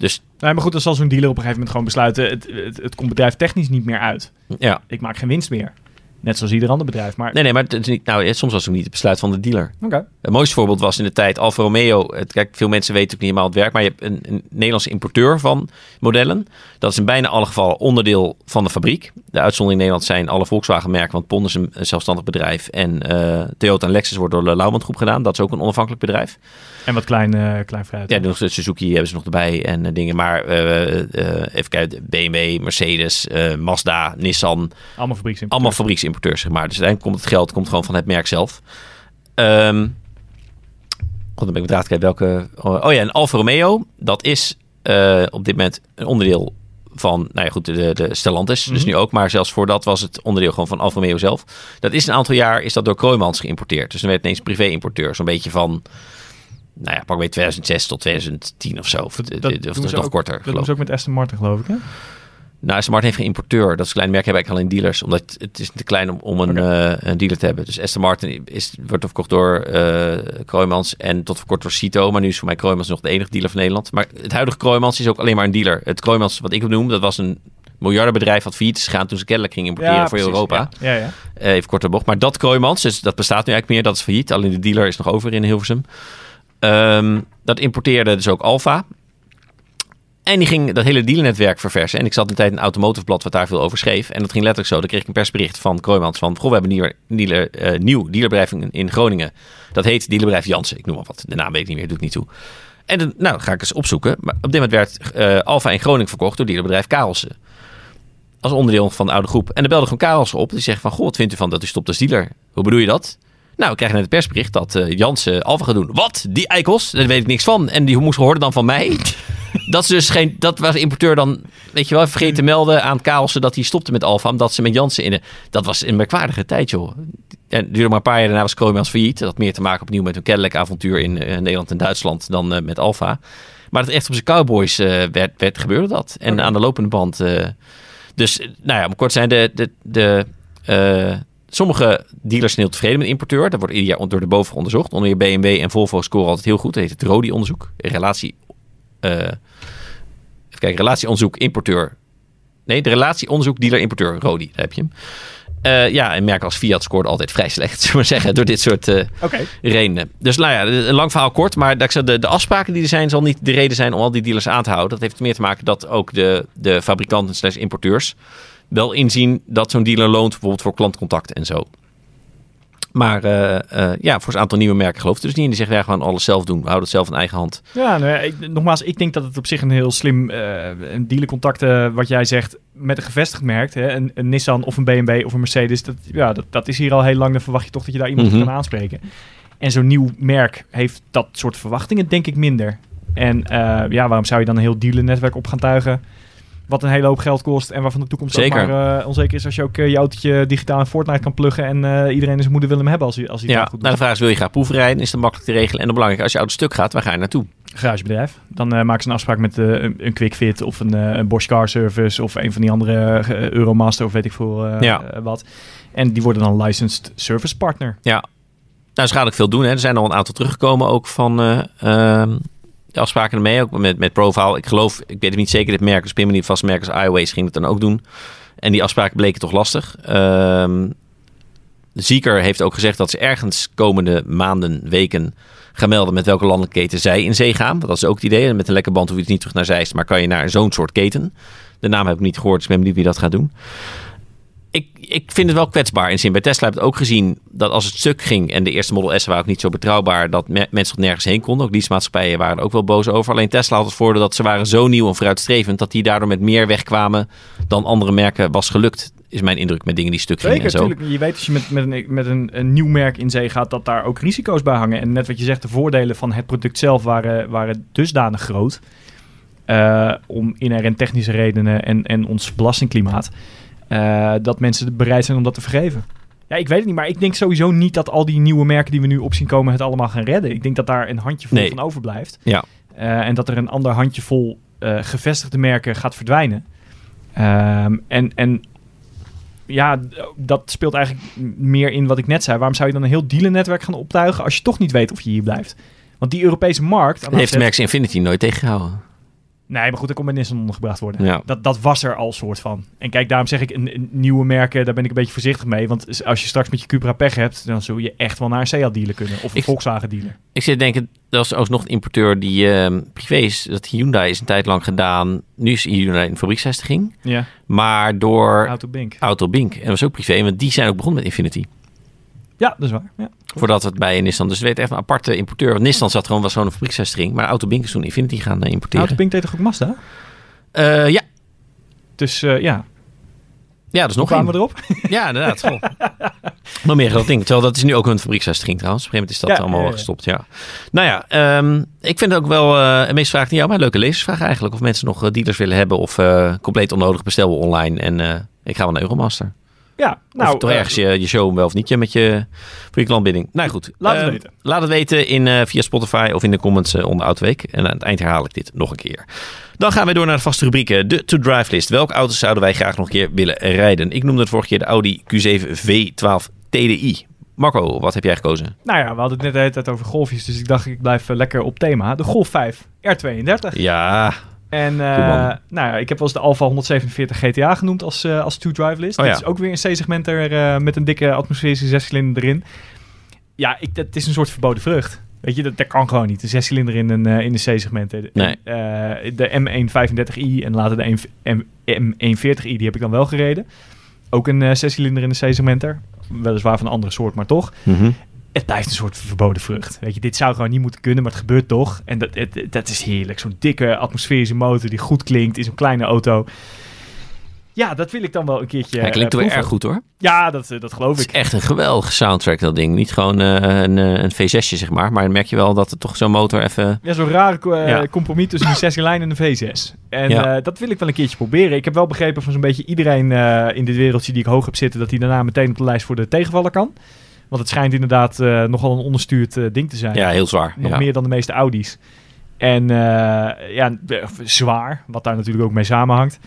Speaker 1: Dus...
Speaker 2: Nee, maar goed, dan zal zo'n dealer op een gegeven moment gewoon besluiten... het, het, het komt bedrijf technisch niet meer uit. Ja. Ik maak geen winst meer. Net zoals ieder ander bedrijf. Maar...
Speaker 1: Nee, nee, maar het is niet, nou, soms was het ook niet het besluit van de dealer.
Speaker 2: Oké.
Speaker 1: Het mooiste voorbeeld was in de tijd Alfa Romeo. Het, kijk, veel mensen weten ook niet helemaal het werk, maar je hebt een, een Nederlandse importeur van modellen. Dat is in bijna alle gevallen onderdeel van de fabriek. De uitzondering in Nederland zijn alle Volkswagen-merken, want Pond is een, zelfstandig bedrijf. En uh, Toyota en Lexus wordt door de Lauwman Groep gedaan. Dat is ook een onafhankelijk bedrijf.
Speaker 2: En wat klein, uh, klein fruit.
Speaker 1: Ja, nog Suzuki hebben ze nog erbij en uh, dingen. Maar even kijken, BMW, Mercedes, Mazda, Nissan.
Speaker 2: Allemaal fabrieksimporteurs.
Speaker 1: Allemaal fabrieksimporteurs, zeg maar. Dus uiteindelijk komt het geld komt gewoon van het merk zelf. Um, God, dan ben ik welke... Oh ja, een Alfa Romeo, dat is op dit moment een onderdeel van, nou ja goed, de, de Stellantis. Dus mhm. nu ook, maar zelfs voordat was het onderdeel gewoon van Alfa Romeo zelf. Dat is een aantal jaar, is dat door Kroijmans geïmporteerd. Dus dan werd het ineens privé-importeur. Zo'n beetje van, nou ja, pak bij 2006 tot 2010 of zo. Of, dat, dat, of nog korter.
Speaker 2: Dat ze ook met Aston Martin, geloof ik, hè?
Speaker 1: Nou, Aston Martin heeft geen importeur. Dat is een klein merk, hebben eigenlijk alleen dealers. Omdat het is te klein om, om een, okay. uh, een dealer te hebben. Dus Aston Martin is, wordt verkocht door uh, Kroijmans en tot voor kort door Cito. Maar nu is voor mij Kroijmans nog de enige dealer van Nederland. Maar het huidige Kroijmans is ook alleen maar een dealer. Het Kroijmans, wat ik noem, dat was een miljardenbedrijf wat failliet is gegaan toen ze kennelijk gingen importeren ja, voor Europa.
Speaker 2: Ja, ja,
Speaker 1: uh, even korte bocht. Maar dat Kroijmans, dus dat bestaat nu eigenlijk meer. Dat is failliet. Alleen de dealer is nog over in Hilversum. Um, dat importeerde dus ook Alfa. En die ging dat hele dealernetwerk verversen. En ik zat een tijd in een automotive blad wat daar veel over schreef. En dat ging letterlijk zo. Dan kreeg ik een persbericht van Kroijmans van... Goh, we hebben een dealer, dealer, uh, nieuw dealerbedrijf in, in, Groningen. Dat heet dealerbedrijf Jansen. Ik noem maar wat. De naam weet ik niet meer, doet niet toe. En nou, ga ik eens opzoeken. Maar op dit moment werd uh, Alfa in Groningen verkocht door dealerbedrijf Karelsen. Als onderdeel van de oude groep. En dan belde gewoon Karelsen op. Die zegt van, goh, wat vindt u van dat u stopt als dealer? Hoe bedoel je dat? Nou, we krijgen net het persbericht dat uh, Jansen Alfa gaat doen. Wat? Die eikels? Daar weet ik niks van. En die moest horen dan van mij dat is dus geen. Dat was de importeur dan. Weet je wel, vergeten te melden aan Kaalse dat hij stopte met Alfa. Omdat ze met Jansen in. De, dat was een merkwaardige tijd, joh. En duurde maar een paar jaar daarna was Kroijmans failliet. Dat had meer te maken opnieuw met een kennelijk avontuur in uh, Nederland en Duitsland dan uh, met Alfa. Maar dat echt op zijn Cowboys uh, werd, werd, gebeurde dat. En okay. aan de lopende band. dus, nou ja, om kort te zijn, de. de, de Sommige dealers zijn heel tevreden met importeur. Dat wordt ieder jaar door de boven onderzocht. Onder je BMW en Volvo scoren altijd heel goed. Dat heet het RODI-onderzoek. Relatie even kijken, relatieonderzoek importeur. Nee, de relatieonderzoek dealer-importeur, Rodi, daar heb je hem. Uh, ja, en merken als Fiat scoort altijd vrij slecht, zullen we zeggen, door dit soort uh, okay. redenen. Dus nou ja, een lang verhaal kort, maar dat de, de afspraken die er zijn, zal niet de reden zijn om al die dealers aan te houden. Dat heeft meer te maken dat ook de, de fabrikanten slash importeurs wel inzien dat zo'n dealer loont, bijvoorbeeld voor klantcontact en zo. Maar uh, uh, ja, voor een aantal nieuwe merken geloof ik dus niet. En die zeggen, ja, gewoon alles zelf doen. We houden het zelf in eigen hand.
Speaker 2: Ja, nou, ik, nogmaals, ik denk dat het op zich een heel slim uh, een wat jij zegt, met een gevestigd merk. Hè, een, een, Nissan of een BMW of een Mercedes. Dat, ja, dat, dat is hier al heel lang. Dan verwacht je toch dat je daar iemand mm -hmm. kan aanspreken. En zo'n nieuw merk heeft dat soort verwachtingen denk ik minder. En ja, waarom zou je dan een heel dealernetwerk op gaan tuigen? Wat een hele hoop geld kost en waarvan de toekomst Zeker. ook maar uh, onzeker is als je ook uh, je autootje digitaal in Fortnite kan pluggen en uh, iedereen en zijn moeder wil hem hebben als hij, als hij
Speaker 1: ja,
Speaker 2: goed doet.
Speaker 1: Nou, de vraag is, wil je graag proefrijden? Is dat makkelijk te regelen? En dan belangrijk, als je auto stuk gaat, waar ga je naartoe?
Speaker 2: Garagebedrijf. Dan maken ze een afspraak met een, een QuickFit of een, een Bosch Car Service of een van die andere Euromaster of weet ik veel ja. wat. En die worden dan licensed service partner.
Speaker 1: Ja, nou, ze gaan ook veel doen. Hè. Er zijn al een aantal teruggekomen ook van ehm, de afspraken ermee, ook met, met Profile. Ik geloof, ik weet het niet zeker, dit merk, ben niet vast merk als iWays ging het dan ook doen. En die afspraken bleken toch lastig. Um, Zieker heeft ook gezegd dat ze ergens komende maanden, weken gaan melden met welke landelijke keten zij in zee gaan. Dat is ook het idee. Met een lekker band hoef je dus niet terug naar Zeist, maar kan je naar zo'n soort keten. De naam heb ik niet gehoord, dus ik ben benieuwd wie dat gaat doen ik, ik vind het wel kwetsbaar in zin. Bij Tesla heb ik ook gezien dat als het stuk ging en de eerste Model S waren ook niet zo betrouwbaar dat mensen er nergens heen konden. Ook leasemaatschappijen waren er ook wel boos over. Alleen Tesla had het voordeel dat ze waren zo nieuw en vooruitstrevend dat die daardoor met meer wegkwamen dan andere merken was gelukt. Is mijn indruk met dingen die stuk gingen
Speaker 2: Zeker,
Speaker 1: en zo.
Speaker 2: Tuurlijk. Je weet als je met, met, een, met een, een nieuw merk in zee gaat dat daar ook risico's bij hangen. En net wat je zegt, de voordelen van het product zelf waren, waren dusdanig groot. Uh, om inherent technische redenen en, en ons belastingklimaat. Uh, dat mensen bereid zijn om dat te vergeven. Ja, ik weet het niet, maar ik denk sowieso niet dat al die nieuwe merken die we nu op zien komen het allemaal gaan redden. Ik denk dat daar een handjevol nee. van overblijft.
Speaker 1: Ja.
Speaker 2: Uh, en dat er een ander handjevol uh, gevestigde merken gaat verdwijnen. Um, en, en ja, dat speelt eigenlijk meer in wat ik net zei. Waarom zou je dan een heel dealernetwerk gaan optuigen als je toch niet weet of je hier blijft? Want die Europese markt...
Speaker 1: Heeft Max Infinity nooit tegengehouden.
Speaker 2: Nee, maar goed, dat kon bij Nissan ondergebracht worden. Ja. Dat, dat was er al soort van. En kijk, daarom zeg ik, een, een, nieuwe merken, daar ben ik een beetje voorzichtig mee. Want als je straks met je Cupra pech hebt, dan zul je echt wel naar een Seat dealer kunnen. Of een ik, Volkswagen dealer.
Speaker 1: Ik zit denken, dat is alsnog een importeur die uh, privé is. Dat Hyundai is een tijd lang gedaan. Nu is Hyundai een fabrieksvestiging.
Speaker 2: Ja.
Speaker 1: Maar door...
Speaker 2: Autobink.
Speaker 1: Autobink. En dat was ook privé, want die zijn ook begonnen met Infinity.
Speaker 2: Ja, dat is waar. Ja,
Speaker 1: Voordat het bij Nissan. Dus het werd echt een aparte importeur. Want Nissan zat gewoon, was gewoon een fabrieksvestiging. Maar Autobink is toen Infinity gaan uh, importeren.
Speaker 2: Autobink deed toch ook Mazda?
Speaker 1: Uh, ja.
Speaker 2: Dus uh, ja.
Speaker 1: Ja, dat is nog
Speaker 2: kwamen we erop?
Speaker 1: Ja, inderdaad. nog meer groot ding. Terwijl dat is nu ook een fabrieksvestiging trouwens. Op een gegeven moment is dat ja, allemaal ja, gestopt. Ja. Nou ja, um, ik vind het ook wel uh, een meest vraag aan jou. Maar leuke lezersvraag eigenlijk. Of mensen nog dealers willen hebben. Of compleet onnodig bestellen online. En ik ga wel naar Euromaster.
Speaker 2: Ja, nou,
Speaker 1: of toch ergens je, je show wel of niet je met je, voor je klantbinding. Nou goed,
Speaker 2: laat het uh, weten.
Speaker 1: Laat het weten in, uh, via Spotify of in de comments uh, onder Outweek. En aan het eind herhaal ik dit nog een keer. Dan gaan we door naar de vaste rubrieken. De to-drive list. Welke auto's zouden wij graag nog een keer willen rijden? Ik noemde het vorige keer de Audi Q7 V12 TDI. Marco, wat heb jij gekozen?
Speaker 2: Nou ja, we hadden het net de hele tijd over golfjes. Dus ik dacht, ik blijf lekker op thema. De Golf 5 R32.
Speaker 1: Ja,
Speaker 2: en uh, nou ja, ik heb wel eens de Alfa 147 GTA genoemd als, uh, als two-drive list.
Speaker 1: Oh, ja.
Speaker 2: Dit is ook weer een C-segment er uh, met een dikke atmosferische zescilinder erin. Ja, ik, dat is een soort verboden vrucht. Weet je, dat, dat kan gewoon niet. Een zescilinder in een, in een C-segment.
Speaker 1: Nee.
Speaker 2: de M135i en later de M, M140i, die heb ik dan wel gereden. Ook een zescilinder in een C-segmenter. Weliswaar van een andere soort, maar toch.
Speaker 1: Mm -hmm
Speaker 2: het blijft een soort verboden vrucht. Weet je, dit zou gewoon niet moeten kunnen, maar het gebeurt toch. En dat, het, dat is heerlijk. Zo'n dikke atmosferische motor die goed klinkt in zo'n kleine auto. Ja, dat wil ik dan wel een keertje.
Speaker 1: Hij klinkt uh, wel erg goed hoor.
Speaker 2: Ja, dat, dat geloof
Speaker 1: het
Speaker 2: ik.
Speaker 1: is echt een geweldige soundtrack, dat ding. Niet gewoon uh, een, een V6'je, zeg maar. Maar dan merk je wel dat het toch zo'n motor even.
Speaker 2: Ja, zo'n rare uh, ja. compromis tussen een 6 lijn en een V6. En ja. dat wil ik wel een keertje proberen. Ik heb wel begrepen van zo'n beetje iedereen in dit wereldje die ik hoog heb zitten, dat hij daarna meteen op de lijst voor de tegenvaller kan. Want het schijnt inderdaad uh, nogal een onderstuurd uh, ding te zijn.
Speaker 1: Ja, heel zwaar.
Speaker 2: Nog
Speaker 1: ja.
Speaker 2: meer dan de meeste Audi's. En uh, ja, zwaar, wat daar natuurlijk ook mee samenhangt.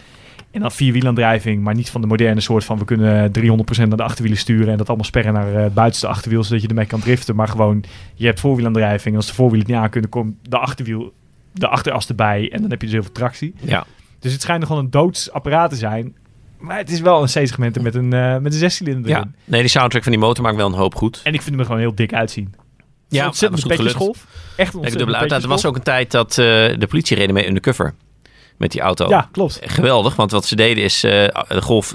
Speaker 2: En dan vierwielaandrijving, maar niet van de moderne soort van... we kunnen 300% naar de achterwielen sturen... en dat allemaal sperren naar het buitenste achterwiel... zodat je ermee kan driften. Maar gewoon, je hebt voorwielaandrijving... en als de voorwielen niet aan kunnen, komt de achterwiel... de achteras erbij en dan heb je dus heel veel tractie.
Speaker 1: Ja.
Speaker 2: Dus het schijnt nogal een doodsapparaat te zijn... Maar het is wel een C-segment met een, uh, met een zescilinder
Speaker 1: ja. Nee, die soundtrack van die motor maakt wel een hoop goed.
Speaker 2: En ik vind hem er gewoon heel dik uitzien.
Speaker 1: Ja,
Speaker 2: ontzettend was golf. Echt een
Speaker 1: dubbele uitlaat. Er was ook een tijd dat uh, de politie reden mee undercover met die auto.
Speaker 2: Ja, klopt.
Speaker 1: Geweldig, want wat ze deden is uh, de Golf,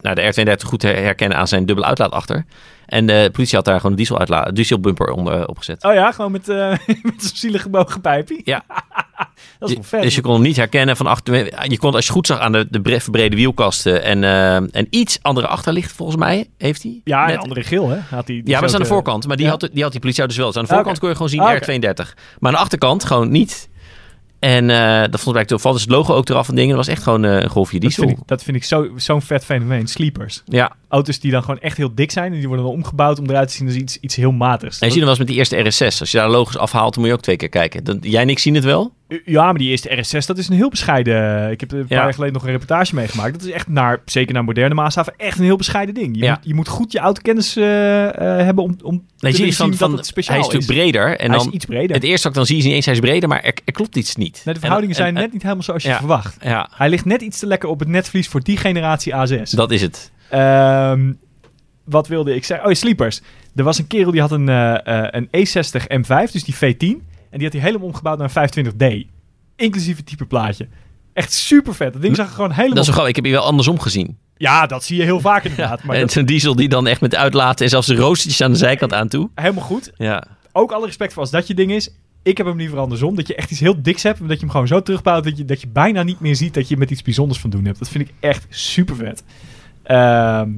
Speaker 1: nou, de R32 goed herkennen aan zijn dubbele uitlaat achter. En de politie had daar gewoon een diesel dieselbumper onder opgezet.
Speaker 2: Oh ja, gewoon met, uh, met zo'n zielig gebogen pijpje.
Speaker 1: Ja.
Speaker 2: dat is wel vet.
Speaker 1: Dus je kon hem niet herkennen van achter. Je kon als je goed zag aan de, de verbrede wielkasten en, uh, en iets andere achterlicht volgens mij heeft hij.
Speaker 2: Ja, een andere geel hè? Had
Speaker 1: ja, maar dat is aan de voorkant. Maar die, ja? had, die had die politie dus wel. Dus aan de voorkant okay. kon je gewoon zien ah, okay. R32. Maar aan de achterkant gewoon niet. En uh, dat vond ik eigenlijk valt dus het logo ook eraf van dingen. Dat was echt gewoon uh, een golfje diesel.
Speaker 2: Dat vind ik, dat vind ik zo, zo'n vet fenomeen. Sleepers.
Speaker 1: Ja.
Speaker 2: Auto's die dan gewoon echt heel dik zijn. En die worden dan omgebouwd om eruit te zien als iets, iets heel matigs.
Speaker 1: En je ziet dan wel eens met die eerste RS6. Als je daar logos afhaalt, dan moet je ook twee keer kijken. Dan, jij en ik zien het wel.
Speaker 2: Ja, maar die eerste RS6, dat is een heel bescheiden... Ik heb een paar ja. jaar geleden nog een reportage meegemaakt. Dat is echt, naar, zeker naar moderne maatstaven, echt een heel bescheiden ding. Je,
Speaker 1: ja.
Speaker 2: moet, je moet goed je autokennis uh, hebben om, om
Speaker 1: nee,
Speaker 2: te
Speaker 1: je
Speaker 2: zien
Speaker 1: van,
Speaker 2: dat het speciaal
Speaker 1: Hij is natuurlijk breder. En
Speaker 2: hij
Speaker 1: dan,
Speaker 2: is iets breder.
Speaker 1: Het eerste wat ik dan zie is niet eens hij is breder, maar er, er klopt iets niet.
Speaker 2: Nee, de verhoudingen en, en, zijn net niet helemaal zoals je
Speaker 1: ja,
Speaker 2: verwacht. Hij ligt net iets te lekker op het netvlies voor die generatie A6.
Speaker 1: Dat is het.
Speaker 2: Um, wat wilde ik zeggen? Oh, sleepers. Er was een kerel die had een, uh, een E60 M5, dus die V10. En die had hij helemaal omgebouwd naar een 25D. Inclusief het type plaatje. Echt super vet. Dat ding zag er gewoon helemaal...
Speaker 1: Dat is gewoon, ik heb hier wel andersom gezien.
Speaker 2: Ja, dat zie je heel vaak inderdaad.
Speaker 1: Maar en zo'n diesel die dan echt met uitlaten en zelfs de roostertjes aan de zijkant aan toe.
Speaker 2: Helemaal goed.
Speaker 1: Ja.
Speaker 2: Ook alle respect voor als dat je ding is. Ik heb hem liever andersom. Dat je echt iets heel diks hebt. Dat je hem gewoon zo terugbouwt. Dat je, dat je bijna niet meer ziet dat je met iets bijzonders van doen hebt. Dat vind ik echt super vet. Ehm,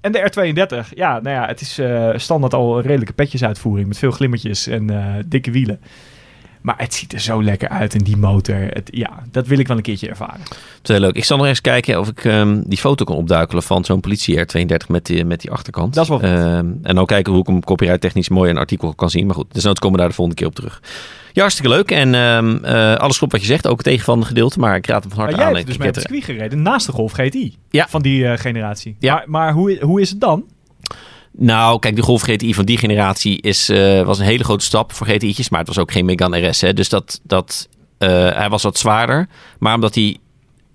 Speaker 2: en de R32. Ja, nou ja, het is uh, standaard al een redelijke petjesuitvoering. Met veel glimmertjes en uh, dikke wielen. Maar het ziet er zo lekker uit in die motor. Het, ja, dat wil ik wel een keertje ervaren.
Speaker 1: Heel leuk. Ik zal nog eens kijken of ik um, die foto kan opduikelen van zo'n politie R32 met die, met die achterkant.
Speaker 2: Dat is wel
Speaker 1: um, En dan kijken hoe ik hem copyright technisch mooi een artikel kan zien. Maar goed, dus nooit komen we daar de volgende keer op terug. Ja, hartstikke leuk. En um, uh, alles klopt wat je zegt. Ook het tegenvallende gedeelte. Maar ik raad hem van harte aan.
Speaker 2: Jij hebt dus met het circuit gereden naast de Golf GTI.
Speaker 1: Ja.
Speaker 2: Van die uh, generatie.
Speaker 1: Ja.
Speaker 2: Maar, maar hoe, hoe is het dan?
Speaker 1: Nou, kijk, de Golf GTI van die generatie is, uh, was een hele grote stap voor GTI'tjes. Maar het was ook geen Megane RS. Hè. Dus dat, dat, uh, hij was wat zwaarder. Maar omdat hij...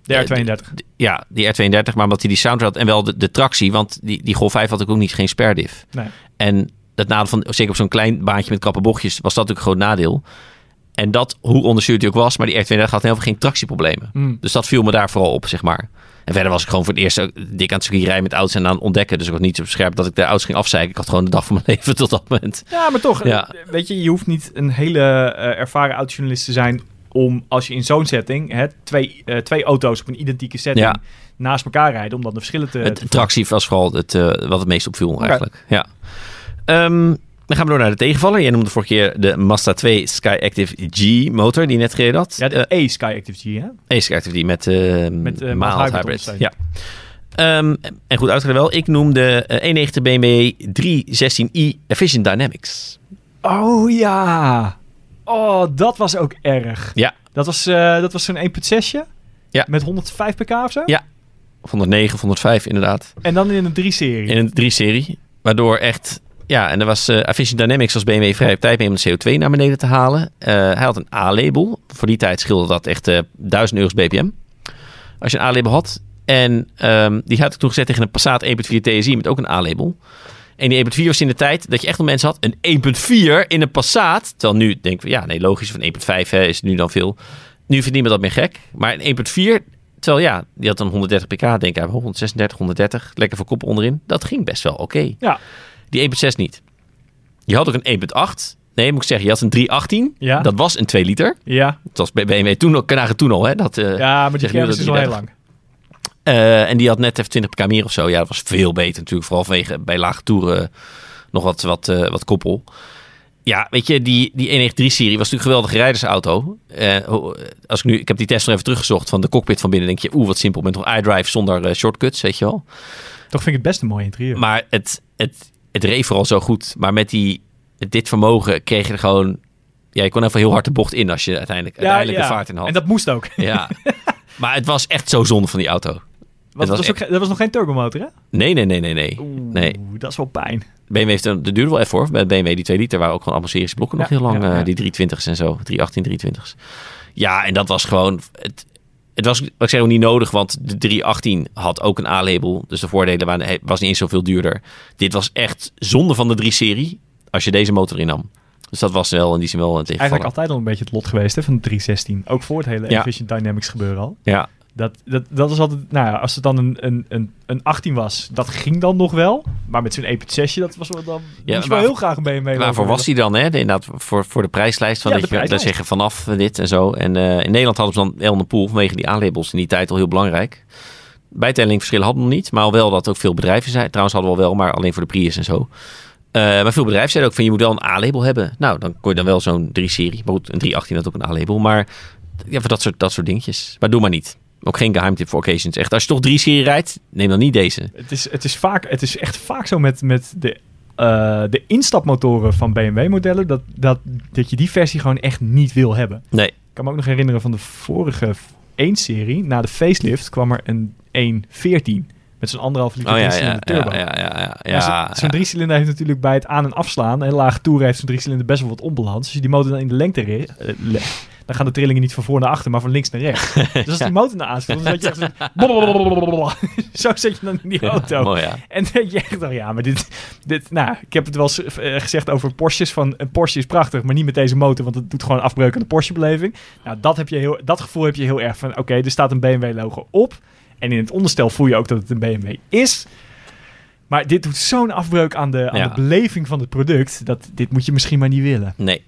Speaker 2: De R32.
Speaker 1: Uh, ja, die R32. Maar omdat hij die sound had en wel de, de tractie. Want die, die Golf 5 had ook niet geen sperdiff.
Speaker 2: Nee.
Speaker 1: En het nadeel van, zeker op zo'n klein baantje met krappe bochtjes, was dat natuurlijk een groot nadeel. En dat, hoe onderstuurd hij ook was, maar die R32 had heel veel geen tractieproblemen.
Speaker 2: Mm.
Speaker 1: Dus dat viel me daar vooral op, zeg maar. En verder was ik gewoon voor het eerst dik aan het circuit rijden met auto's en aan het ontdekken. Dus ik was niet zo scherp dat ik de auto's ging afzeiken. Ik had gewoon de dag van mijn leven tot dat moment.
Speaker 2: Ja, maar toch.
Speaker 1: Ja.
Speaker 2: Weet je, je hoeft niet een hele uh, ervaren autojournalist te zijn om als je in zo'n setting hè, twee, uh, twee auto's op een identieke setting
Speaker 1: Ja.
Speaker 2: naast elkaar rijden om dan de verschillen te.
Speaker 1: Het
Speaker 2: te
Speaker 1: tractie was vooral het, uh, wat het meest opviel eigenlijk. Ja. Um, dan gaan we door naar de tegenvaller. Jij noemde vorige keer de Mazda 2 Sky Active G motor die net gereden had.
Speaker 2: Ja, de
Speaker 1: Uh,
Speaker 2: E Sky Active G, hè?
Speaker 1: E Sky Active G met, uh,
Speaker 2: Met, uh,
Speaker 1: mild
Speaker 2: hybrid.
Speaker 1: Ja. Um, en goed uitgereden wel. Ik noemde uh, 190 BMW 316i Efficient Dynamics.
Speaker 2: Oh ja. Oh, dat was ook erg.
Speaker 1: Ja.
Speaker 2: Dat was, dat was zo'n 1.6'je?
Speaker 1: Ja.
Speaker 2: Met 105 pk of zo?
Speaker 1: Ja. Of 109 of 105 inderdaad.
Speaker 2: En dan in een 3-serie.
Speaker 1: In een 3-serie. Waardoor echt... Ja, en er was uh, Efficient Dynamics als BMW vrij op tijd mee om de CO2 naar beneden te halen. Uh, hij had een A-label. Voor die tijd scheelde dat echt uh, 1000 euro's BPM. Als je een A-label had. En um, die had ik toen gezet tegen een Passat 1.4 TSI met ook een A-label. En die 1.4 was in de tijd dat je echt nog mensen had. Een 1.4 in een Passat. Terwijl nu denken we, ja nee logisch, van 1.5 hè, is nu dan veel. Nu vindt niemand dat meer gek. Maar een 1.4... Terwijl ja, die had dan 130 pk, denk ik. 136, 130. Lekker voor kop onderin. Dat ging best wel oké.
Speaker 2: Ja.
Speaker 1: Die 1.6 niet. Je had ook een 1.8. Nee, moet ik zeggen, je had een 318.
Speaker 2: Ja.
Speaker 1: Dat was een 2 liter.
Speaker 2: Ja.
Speaker 1: Dat was bij BMW toen ook, kanagen toen al. Hè? Dat, uh,
Speaker 2: ja, maar die kennis is al heel lang.
Speaker 1: Uh, en die had net even 20 pk meer of zo. Ja, dat was veel beter natuurlijk. Vooral vanwege bij lage toeren nog wat, wat, uh, wat koppel. Ja, weet je, die, die 193-serie was natuurlijk een geweldige rijdersauto. Uh, als ik, nu, ik heb die test nog even teruggezocht van de cockpit van binnen. denk je, oeh, wat simpel. Met nog iDrive zonder shortcuts, weet je wel.
Speaker 2: Toch vind ik het best een mooi interieur.
Speaker 1: Maar het, het, het reed vooral zo goed. Maar met die, dit vermogen kreeg je er gewoon... Ja, je kon even heel hard de bocht in als je uiteindelijk,
Speaker 2: ja,
Speaker 1: uiteindelijk
Speaker 2: ja.
Speaker 1: de vaart in had.
Speaker 2: En dat moest ook.
Speaker 1: Ja. maar het was echt zo zonde van die auto.
Speaker 2: Wat, was, was echt... ook, dat was nog geen turbomotor, hè?
Speaker 1: Nee, nee, nee, nee, nee.
Speaker 2: Oeh,
Speaker 1: nee.
Speaker 2: dat is wel pijn.
Speaker 1: BMW heeft een, de duurde wel even hoor. Bij BMW die 2 liter waren ook gewoon allemaal series blokken
Speaker 2: ja,
Speaker 1: nog heel lang.
Speaker 2: Ja, ja.
Speaker 1: Uh, die 320's en zo. 318, 320's. Ja, en dat was gewoon... Het, het was, ik zeg ook niet nodig, want de 318 had ook een A-label. Dus de voordelen waren, was niet eens zoveel duurder. Dit was echt zonde van de 3-serie als je deze motor innam. Dus dat was wel in die zin wel een tegenvaller.
Speaker 2: Eigenlijk altijd al een beetje het lot geweest hè, van de 316. Ook voor het hele
Speaker 1: Ja.
Speaker 2: Efficient Dynamics gebeuren al.
Speaker 1: Ja,
Speaker 2: Dat, dat, dat is altijd, nou ja, als het dan een, een, een, een 18 was, dat ging dan nog wel. Maar met zo'n 1.6, dat was wel, dan
Speaker 1: Ja,
Speaker 2: moest je wel heel graag een BMW
Speaker 1: waarvoor was die dan? Hè? De- Inderdaad, voor, voor de prijslijst. Van
Speaker 2: Ja,
Speaker 1: dat
Speaker 2: de
Speaker 1: je
Speaker 2: prijslijst.
Speaker 1: zeggen vanaf dit en zo. En eh, in Nederland hadden ze dan El de Pool vanwege die A-labels in die tijd al heel belangrijk. Bijtellingverschillen hadden we nog niet, maar wel dat ook veel bedrijven zijn. Trouwens hadden we al wel, maar alleen voor de Prius en zo. Eh, maar veel bedrijven zeiden ook van je moet wel een A-label hebben. Nou, dan kon je dan wel zo'n 3-serie. Maar goed, een 318 had ook een A-label. Maar ja, voor dat soort, dat soort dingetjes. Maar doe maar niet. Ook geen geheimtip voor occasions. Echt, als je toch 3-serie rijdt, neem dan niet deze.
Speaker 2: Het is, het is, vaak, het is echt vaak zo met, met de, eh, de instapmotoren van BMW-modellen, dat, dat, dat je die versie gewoon echt niet wil hebben.
Speaker 1: Nee.
Speaker 2: Ik kan me ook nog herinneren van de vorige 1-serie, na de facelift kwam er een 114 met zo'n anderhalf liter
Speaker 1: Oh ja, ja,
Speaker 2: turbo.
Speaker 1: ja, ja, ja,
Speaker 2: zo- Zo'n driecilinder heeft natuurlijk bij het aan- en afslaan en lage toeren heeft zo'n driecilinder best wel wat onbalans. Als je die motor dan in de lengte le- dan gaan de trillingen niet van voor naar achter, maar van links naar rechts. dus als die motor naar aanspeelt, dan zet je echt zo... zo zet je dan in die auto.
Speaker 1: mooi.
Speaker 2: En dan denk je echt, oh ja, maar dit, dit... Nou, ik heb het wel eens eh, gezegd over Porsches, van een Porsche is prachtig, maar niet met deze motor, want het doet gewoon afbreuk aan de Porsche-beleving. Nou, dat, heb je heel, dat gevoel heb je heel erg van, oké, er staat een BMW-logo op. En in het onderstel voel je ook dat het een BMW is. Maar dit doet zo'n afbreuk aan, de, aan
Speaker 1: Ja.
Speaker 2: de beleving van het product. Dat dit moet je misschien maar niet willen.
Speaker 1: Nee.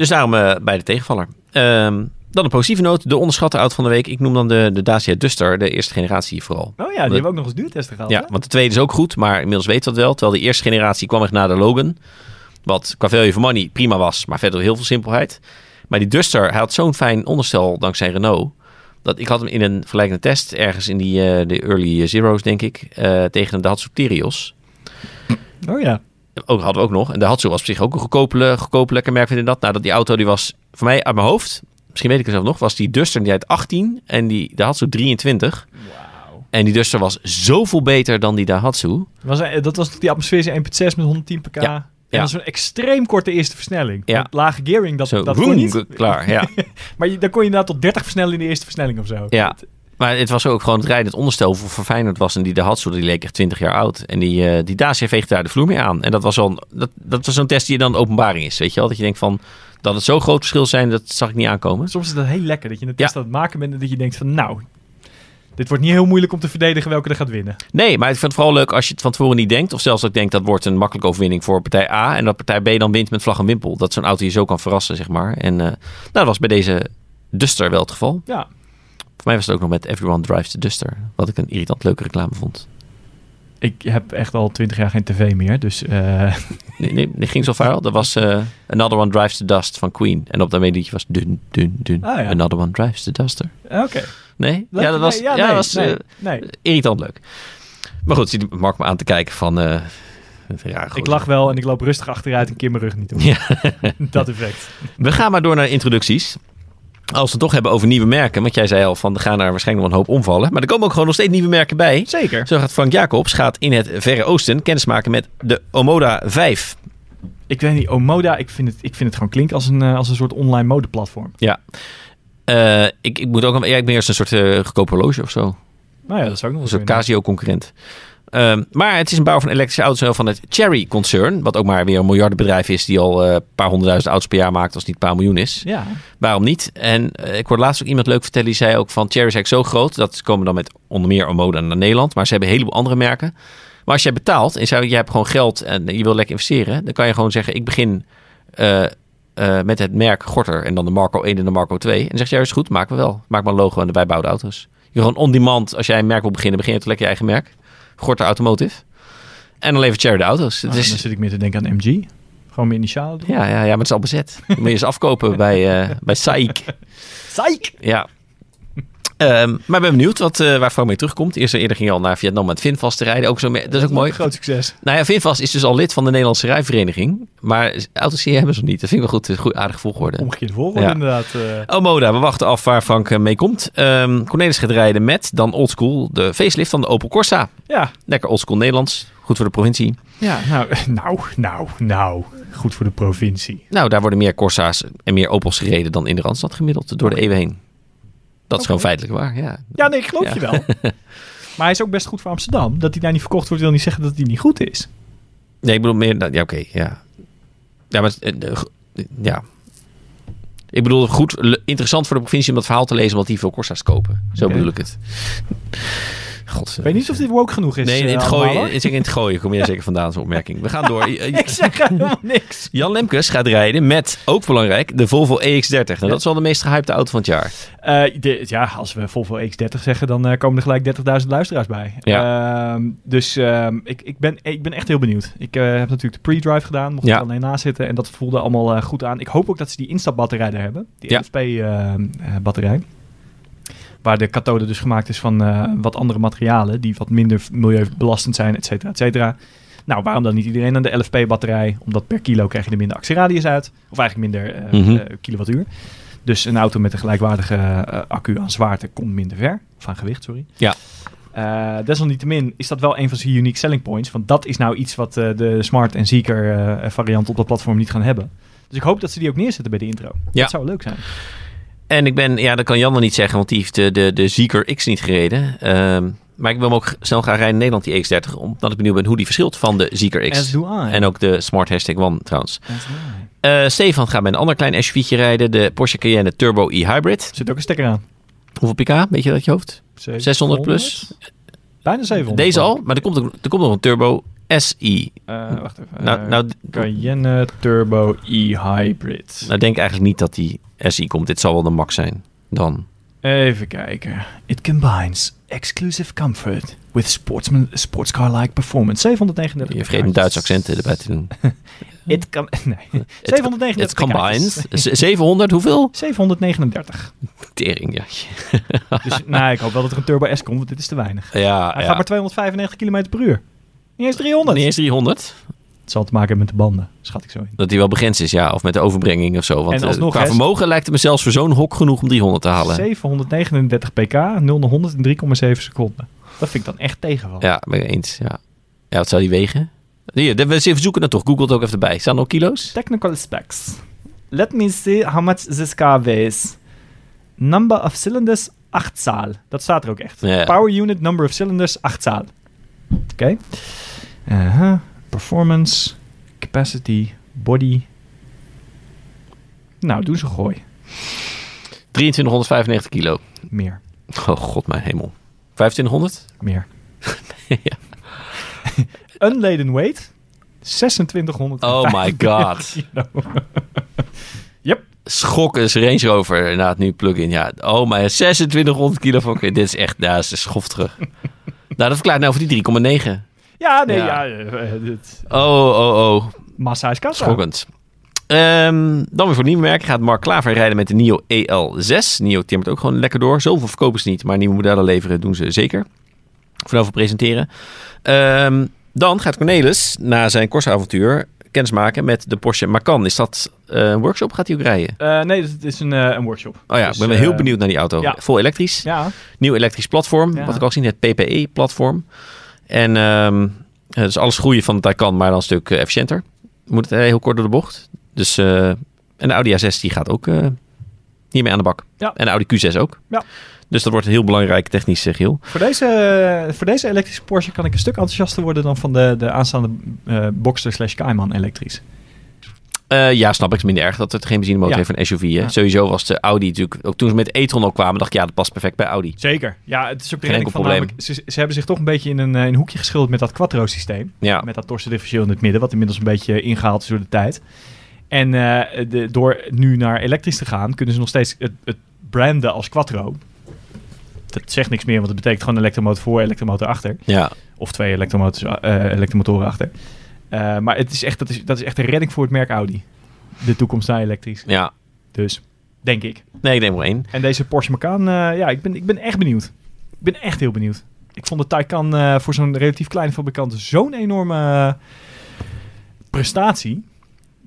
Speaker 1: Dus daarom eh, bij de tegenvaller. Ehm, dan een positieve noot. De onderschatte auto van de week. Ik noem dan de, de Dacia Duster. De eerste generatie vooral.
Speaker 2: Oh ja, die hebben we ook nog eens duurtesten gehad.
Speaker 1: Ja,
Speaker 2: hè?
Speaker 1: want de tweede is ook goed. Maar inmiddels weet dat wel. Terwijl de eerste generatie kwam echt na de Logan. Wat qua value for money prima was. Maar verder heel veel simpelheid. Maar die Duster, hij had zo'n fijn onderstel dankzij Renault. Dat ik had hem in een vergelijkende test. Ergens in die eh, de early zeros denk ik. eh, tegen een Daihatsu Terios.
Speaker 2: Oh ja.
Speaker 1: Ook, hadden we ook nog. En de Hatsu was op zich ook een goedkope, goedkope lekker merk, vind ik dat. Nou, dat die auto die was voor mij uit mijn hoofd, misschien weet ik het zelf nog, was die Duster die uit 18 en die Daihatsu 23.
Speaker 2: Wauw.
Speaker 1: En die Duster was zoveel beter dan die Daihatsu.
Speaker 2: Was, dat was toch die atmosferische 1.6 met 110 pk?
Speaker 1: Ja.
Speaker 2: En dat een extreem korte eerste versnelling.
Speaker 1: Ja.
Speaker 2: Lage gearing, dat,
Speaker 1: Zo,
Speaker 2: dat kon niet.
Speaker 1: klaar, ja.
Speaker 2: Maar je, dan kon je inderdaad tot 30 versnellen in de eerste versnelling of zo.
Speaker 1: Ja. Maar het was ook gewoon het rijden, het onderstel hoeveel verfijnd was. En die Daihatsu, die leek echt 20 jaar oud. En die, eh die Dacia veegde daar de vloer mee aan. En dat was, een- dat, dat was zo'n test die dan openbaring is, weet je wel. Dat je denkt van, dat het zo groot verschil zijn, dat zag ik niet aankomen.
Speaker 2: Soms is dat heel lekker, dat je een
Speaker 1: Ja.
Speaker 2: test aan het maken bent en dat je denkt van nou, dit wordt niet heel moeilijk om te verdedigen welke er gaat winnen.
Speaker 1: Nee, maar ik vind het vooral leuk als je het van tevoren niet denkt. Of zelfs dat ik denk dat wordt een makkelijke overwinning voor partij A. En dat partij B dan wint met vlag en wimpel. Dat zo'n auto je zo kan verrassen, zeg maar. En eh, nou, dat was bij deze Duster wel het geval.
Speaker 2: Ja,
Speaker 1: Voor mij was het ook nog met Everyone Drives the Duster. Wat ik een irritant leuke reclame vond.
Speaker 2: ik heb echt al 20 jaar geen tv meer, dus eh,
Speaker 1: Nee, nee, die ging zo viral. Dat was eh, Another One Drives the Dust van Queen. En op dat melodietje was dun, dun, dun.
Speaker 2: Ah, ja.
Speaker 1: Another One Drives the Duster.
Speaker 2: oké.
Speaker 1: Nee? Ja, dat was,
Speaker 2: Nee,
Speaker 1: ja,
Speaker 2: nee,
Speaker 1: dat was
Speaker 2: nee,
Speaker 1: eh,
Speaker 2: nee.
Speaker 1: irritant leuk. Maar goed, zit Mark me aan te kijken van... ja.
Speaker 2: Ik lach wel en ik loop rustig achteruit en keer mijn rug niet om.
Speaker 1: Ja.
Speaker 2: dat effect.
Speaker 1: We gaan maar door naar introducties. Als we het toch hebben over nieuwe merken. Want jij zei al van er gaan er waarschijnlijk nog een hoop omvallen. Maar er komen ook gewoon nog steeds nieuwe merken bij.
Speaker 2: Zeker.
Speaker 1: Zo gaat Frank Jacobs gaat in het Verre Oosten kennismaken met de Omoda 5.
Speaker 2: Ik weet niet, Omoda, ik vind het, ik vind het gewoon klinken als een, eh, als een soort online modeplatform.
Speaker 1: Ja. Eh, ik, ik moet ook ja, ik ben eerst een soort eh goedkoop horloge of zo.
Speaker 2: Nou ja, dat is ook nog
Speaker 1: Een soort Casio-concurrent. Ehm, maar het is een bouwer van elektrische auto's van het Cherry-concern. Wat ook maar weer een miljardenbedrijf is die al eh, een paar honderdduizend auto's per jaar maakt als het niet een paar miljoen is.
Speaker 2: Ja,
Speaker 1: Waarom niet? En eh, ik hoorde laatst ook iemand leuk vertellen. Die zei ook van Cherry is eigenlijk zo groot. Dat ze komen dan met onder meer Omoda naar Nederland. Maar ze hebben een heleboel andere merken. Maar als jij betaalt en jij hebt gewoon geld en je wil lekker investeren. Dan kan je gewoon zeggen ik begin eh, met het merk Gorter. En dan de Marco 1 en de Marco 2. En dan zegt jij is goed, maken we wel. Maak maar een logo en de bijbouwde auto's. Je gewoon on demand. Als jij een merk wil beginnen, begin je toch lekker je eigen merk. Gorter Automotive. En dan levert Cherry de auto's. Het
Speaker 2: Ah,
Speaker 1: is,
Speaker 2: dan zit ik meer te denken aan MG. Gewoon mijn initialen doen.
Speaker 1: ja, ja, ja, maar het is al bezet. Dan moet je eens afkopen bij, uh, bij SAIC.
Speaker 2: Psych!
Speaker 1: Ja. Um, maar ik ben benieuwd wat, uh, waar Frank mee terugkomt. Eerst eerder ging al naar Vietnam met Vinfast te rijden. Ook zo dat is ook mooi.
Speaker 2: Groot succes.
Speaker 1: Nou ja, Vinfast is dus al lid van de Nederlandse rijvereniging. Maar auto's hebben ze nog niet. Dat vind ik wel goed. goed aardig volgorde.
Speaker 2: Omgekeerd volgorde ja. inderdaad. Uh.
Speaker 1: Omoda, we wachten af waar Frank mee komt. Um, Cornelis gaat rijden met dan oldschool de facelift van de Opel Corsa.
Speaker 2: Ja.
Speaker 1: Lekker oldschool Nederlands. Goed voor de provincie.
Speaker 2: Ja, nou, nou, nou, nou. Goed voor de provincie.
Speaker 1: Nou, daar worden meer Corsa's en meer Opels gereden dan in de Randstad gemiddeld door de eeuwen heen. Dat is gewoon feitelijk waar, ja.
Speaker 2: Ja, nee, ik geloof ja. je wel. maar hij is ook best goed voor Amsterdam. Dat hij daar niet verkocht wordt, wil niet zeggen dat hij niet goed is.
Speaker 1: Nee, ik bedoel meer... Ja, oké, okay, ja. Ja, maar... Uh, ja. Ik bedoel, goed, interessant voor de provincie om dat verhaal te lezen, want die veel Corsa's kopen. Zo okay. bedoel ik het. God,
Speaker 2: ik weet niet of dit woke genoeg is.
Speaker 1: Nee, in het, gooien, in het gooien kom je zeker vandaan, zo'n opmerking. We gaan door.
Speaker 2: ik zeg helemaal niks.
Speaker 1: Jan Lemkes gaat rijden met, ook belangrijk, de Volvo EX30. Nou, ja. dat is wel de meest gehypte auto van het jaar.
Speaker 2: Uh, de, ja, als we Volvo EX30 zeggen, dan uh, komen er gelijk 30.000 luisteraars bij.
Speaker 1: Ja.
Speaker 2: Uh, dus ik, ik, ben, ik ben echt heel benieuwd. Ik eh, heb natuurlijk de pre-drive gedaan, mocht ja. er alleen naast zitten. En dat voelde allemaal eh, goed aan. Ik hoop ook dat ze die instapbatterij er hebben. Die
Speaker 1: ja.
Speaker 2: LFP-batterij. Waar de kathode dus gemaakt is van uh, wat andere materialen die wat minder milieubelastend zijn, et cetera, et cetera. Nou, waarom dan niet iedereen aan de LFP-batterij? Omdat per kilo krijg je er minder actieradius uit. Of eigenlijk minder uh, mm -hmm. uh, kilowattuur. Dus een auto met een gelijkwaardige accu aan zwaarte komt minder ver. Of aan gewicht, sorry.
Speaker 1: Ja.
Speaker 2: Uh, desalniettemin is dat wel een van zijn unique selling points. Want dat is nou iets wat uh, de Smart en Zeker uh, variant op dat platform niet gaan hebben. Dus ik hoop dat ze die ook neerzetten bij de intro.
Speaker 1: Ja.
Speaker 2: Dat zou leuk zijn.
Speaker 1: En ik ben, ja, dat kan Jan nog niet zeggen, want die heeft de, de, de Zeker X niet gereden. Ehm, maar ik wil hem ook snel gaan rijden in Nederland, die X30. Omdat ik benieuwd ben hoe die verschilt van de Zeker X.
Speaker 2: As do I.
Speaker 1: En ook de Smart Hashtag One trouwens. Eh, Stefan gaat met een ander klein SUV'tje rijden. De Porsche Cayenne Turbo e-Hybrid.
Speaker 2: Zit ook een stekker aan.
Speaker 1: Hoeveel pk? Weet je dat je hoofd? 600 plus?
Speaker 2: Bijna 700.
Speaker 1: Deze al? Maar er komt, er komt nog een Turbo SI.
Speaker 2: Eh, wacht even.
Speaker 1: Nou,
Speaker 2: Eh,
Speaker 1: nou,
Speaker 2: Cayenne Turbo e-Hybrid.
Speaker 1: nou denk eigenlijk niet dat die SI komt. Dit zal wel de max zijn. Dan.
Speaker 2: Even kijken. It combines exclusive comfort with sportsman, sportscar-like performance. 739.
Speaker 1: Je vergeet een Duits accent erbij te doen.
Speaker 2: It kan, nee. 739.
Speaker 1: Het combined. Z- 700, hoeveel?
Speaker 2: 739.
Speaker 1: Tering, ja.
Speaker 2: Dus nou, ik hoop wel dat er een Turbo S komt, want dit is te weinig.
Speaker 1: Ja,
Speaker 2: Hij
Speaker 1: ja.
Speaker 2: gaat maar 295 km per uur. Niet eens 300.
Speaker 1: Niet eens 300.
Speaker 2: Het zal te maken hebben met de banden, schat ik zo in.
Speaker 1: Dat die wel begrensd is, ja. Of met de overbrenging of zo. Want
Speaker 2: En
Speaker 1: eh,
Speaker 2: alsnog,
Speaker 1: qua vermogen lijkt het me zelfs voor zo'n hok genoeg om 300 te halen.
Speaker 2: 739 pk, 0 naar 100 in 3,7 seconden. Dat vind ik dan echt tegenval.
Speaker 1: Ja, ben ik eens. Ja. ja, wat zou die wegen? Hier, we even zoeken dat toch. Google het ook even bij. Staan er ook kilo's?
Speaker 2: Technical specs. Let me see how much this car weighs. Number of cylinders, 8 zaal. Dat staat er ook echt.
Speaker 1: Ja.
Speaker 2: Power unit, number of cylinders, 8 zaal. Oké. Performance, capacity, body. Nou, doe ze gooi.
Speaker 1: 2395 kilo.
Speaker 2: Meer.
Speaker 1: Oh god, mijn hemel. 2500?
Speaker 2: Meer.
Speaker 1: ja.
Speaker 2: Unladen weight, 2600.
Speaker 1: Oh my god.
Speaker 2: Yep.
Speaker 1: Schokken is Range Rover inderdaad nu plug-in. Ja, oh my, 2600 kilo van... Dit is echt, dat is schof terug. nou, dat verklaart nou voor die 3,9.
Speaker 2: Ja, nee,
Speaker 1: Ja.
Speaker 2: ja. eh, eh, dit-
Speaker 1: Oh, oh, oh.
Speaker 2: Massa is kassa.
Speaker 1: Schokkend. Ehm, dan weer voor nieuwe merken gaat Mark Klaver rijden met de NIO EL6. NIO timmert ook gewoon lekker door. Zoveel verkopen ze niet, maar nieuwe modellen leveren doen ze zeker. Vanaf we presenteren. Ehm, dan gaat Cornelis na zijn Corsa-avontuur kennismaken met de Porsche Macan. Is dat eh, een workshop? Gaat hij ook rijden?
Speaker 2: Nee, het is een, een workshop.
Speaker 1: Oh ja,
Speaker 2: Dus,
Speaker 1: ik ben wel heel benieuwd naar die auto.
Speaker 2: ja.
Speaker 1: Vol elektrisch.
Speaker 2: Ja,
Speaker 1: Nieuw elektrisch platform.
Speaker 2: Ja.
Speaker 1: Wat ik al zie, het PPE-platform. En ehm eh, dus alles groeien van de Taycan, maar dan een stuk eh, efficiënter. Moet het eh, heel kort door de bocht. Dus, eh, en de Audi A6 die gaat ook hiermee aan de bak.
Speaker 2: Ja.
Speaker 1: En de Audi Q6 ook.
Speaker 2: Ja.
Speaker 1: Dus dat wordt een heel belangrijk technisch eh, geheel.
Speaker 2: voor deze, voor deze elektrische Porsche kan ik een stuk enthousiaster worden dan van de, de aanstaande eh Boxster slash Cayman elektrisch.
Speaker 1: Eh, ja, snap ik. Het minder erg dat het geen benzinemotor
Speaker 2: Ja.
Speaker 1: heeft van SUV. Hè?
Speaker 2: Ja.
Speaker 1: Sowieso was de Audi natuurlijk... Ook toen ze met e-tron al kwamen, dacht ik... Ja, dat past perfect bij Audi.
Speaker 2: Zeker. Ja, het is ook
Speaker 1: Geen enkel
Speaker 2: namelijk, ze, ze hebben zich toch een beetje in een, eh, in een hoekje geschilderd met dat quattro-systeem.
Speaker 1: Ja,
Speaker 2: Met dat torsen differentieel in het midden, wat inmiddels een beetje ingehaald is door de tijd. En eh, de, door nu naar elektrisch te gaan, kunnen ze nog steeds het, het branden als quattro. Dat zegt niks meer, want het betekent gewoon elektromotor voor, elektromotor achter.
Speaker 1: ja.
Speaker 2: Of twee elektromotors, elektromotoren achter. Eh, maar het is echt, dat, is, dat is echt een redding voor het merk Audi. De toekomst naar elektrisch.
Speaker 1: ja.
Speaker 2: Dus, denk ik.
Speaker 1: Nee, ik neem er één.
Speaker 2: En deze Porsche Macan, eh, ja, ik ben, ik ben echt benieuwd. Ik ben echt heel benieuwd. Ik vond de Taycan eh, voor zo'n relatief kleine fabrikant zo'n enorme prestatie.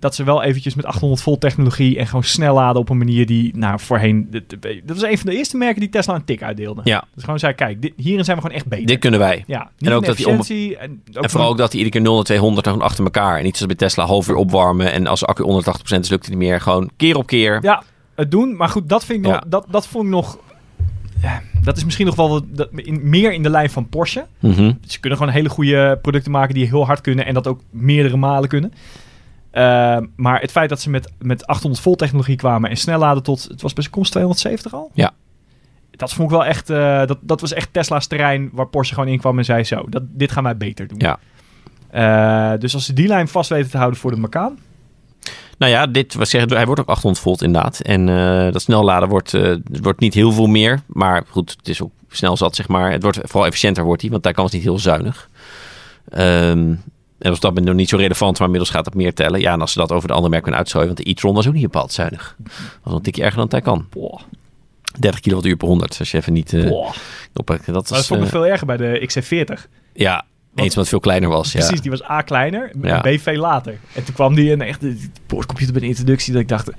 Speaker 2: Dat ze wel eventjes met 800 volt technologie en gewoon snel laden op een manier die, nou, voorheen... Dat was een van de eerste merken die Tesla een tik uitdeelde.
Speaker 1: Ja.
Speaker 2: Dus gewoon zei, kijk, dit, hierin zijn we gewoon echt beter.
Speaker 1: Dit kunnen wij.
Speaker 2: ja, niet
Speaker 1: ook dat die om-
Speaker 2: En, ook
Speaker 1: En vooral ook dat hij iedere keer 0 naar 200 gewoon achter elkaar. En niet zoals bij Tesla half uur opwarmen. En als de accu onder de 80% is, lukt het niet meer. Gewoon keer op keer.
Speaker 2: Ja, het doen. Maar goed, dat vind ik nog... Dat, dat vond ik nog... dat is misschien nog wel wat, dat, in, meer in de lijn van Porsche.
Speaker 1: Mhm.
Speaker 2: Ze kunnen gewoon hele goede producten maken die heel hard kunnen en dat ook meerdere malen kunnen. Uh, maar het feit dat ze met, met 800 volt technologie kwamen en snel laden tot, het was bij komst 270 al?
Speaker 1: Ja.
Speaker 2: Dat vond ik wel echt, uh, dat, dat was echt Tesla's terrein waar Porsche gewoon in kwam en zei zo, dat, dit gaan wij beter doen.
Speaker 1: Ja.
Speaker 2: Uh, dus als ze die lijn vast weten te houden voor de Macan.
Speaker 1: Nou ja, dit was zeggen, hij wordt ook 800 volt inderdaad. En uh, dat snelladen wordt, wordt niet heel veel meer. Maar goed, het is ook snel zat, zeg maar. Het wordt vooral efficiënter wordt hij, want daar kan het niet heel zuinig. Um, en was dat nog niet zo relevant, maar inmiddels gaat het meer tellen. Ja, en als ze dat over de andere merken kunnen want de e-tron was ook niet bepaald zuinig. Dat was een tikje erger dan het kan.
Speaker 2: Boah.
Speaker 1: 30 kilowattuur per 100, als je even niet... Uh, op, dat,
Speaker 2: dat vond ik nog veel erger bij de XC40.
Speaker 1: Ja, eens wat veel kleiner was.
Speaker 2: Precies,
Speaker 1: ja.
Speaker 2: die was A kleiner,
Speaker 1: Ja.
Speaker 2: B veel later. En toen kwam die en echt de boordcomputer bij de introductie dat ik dacht...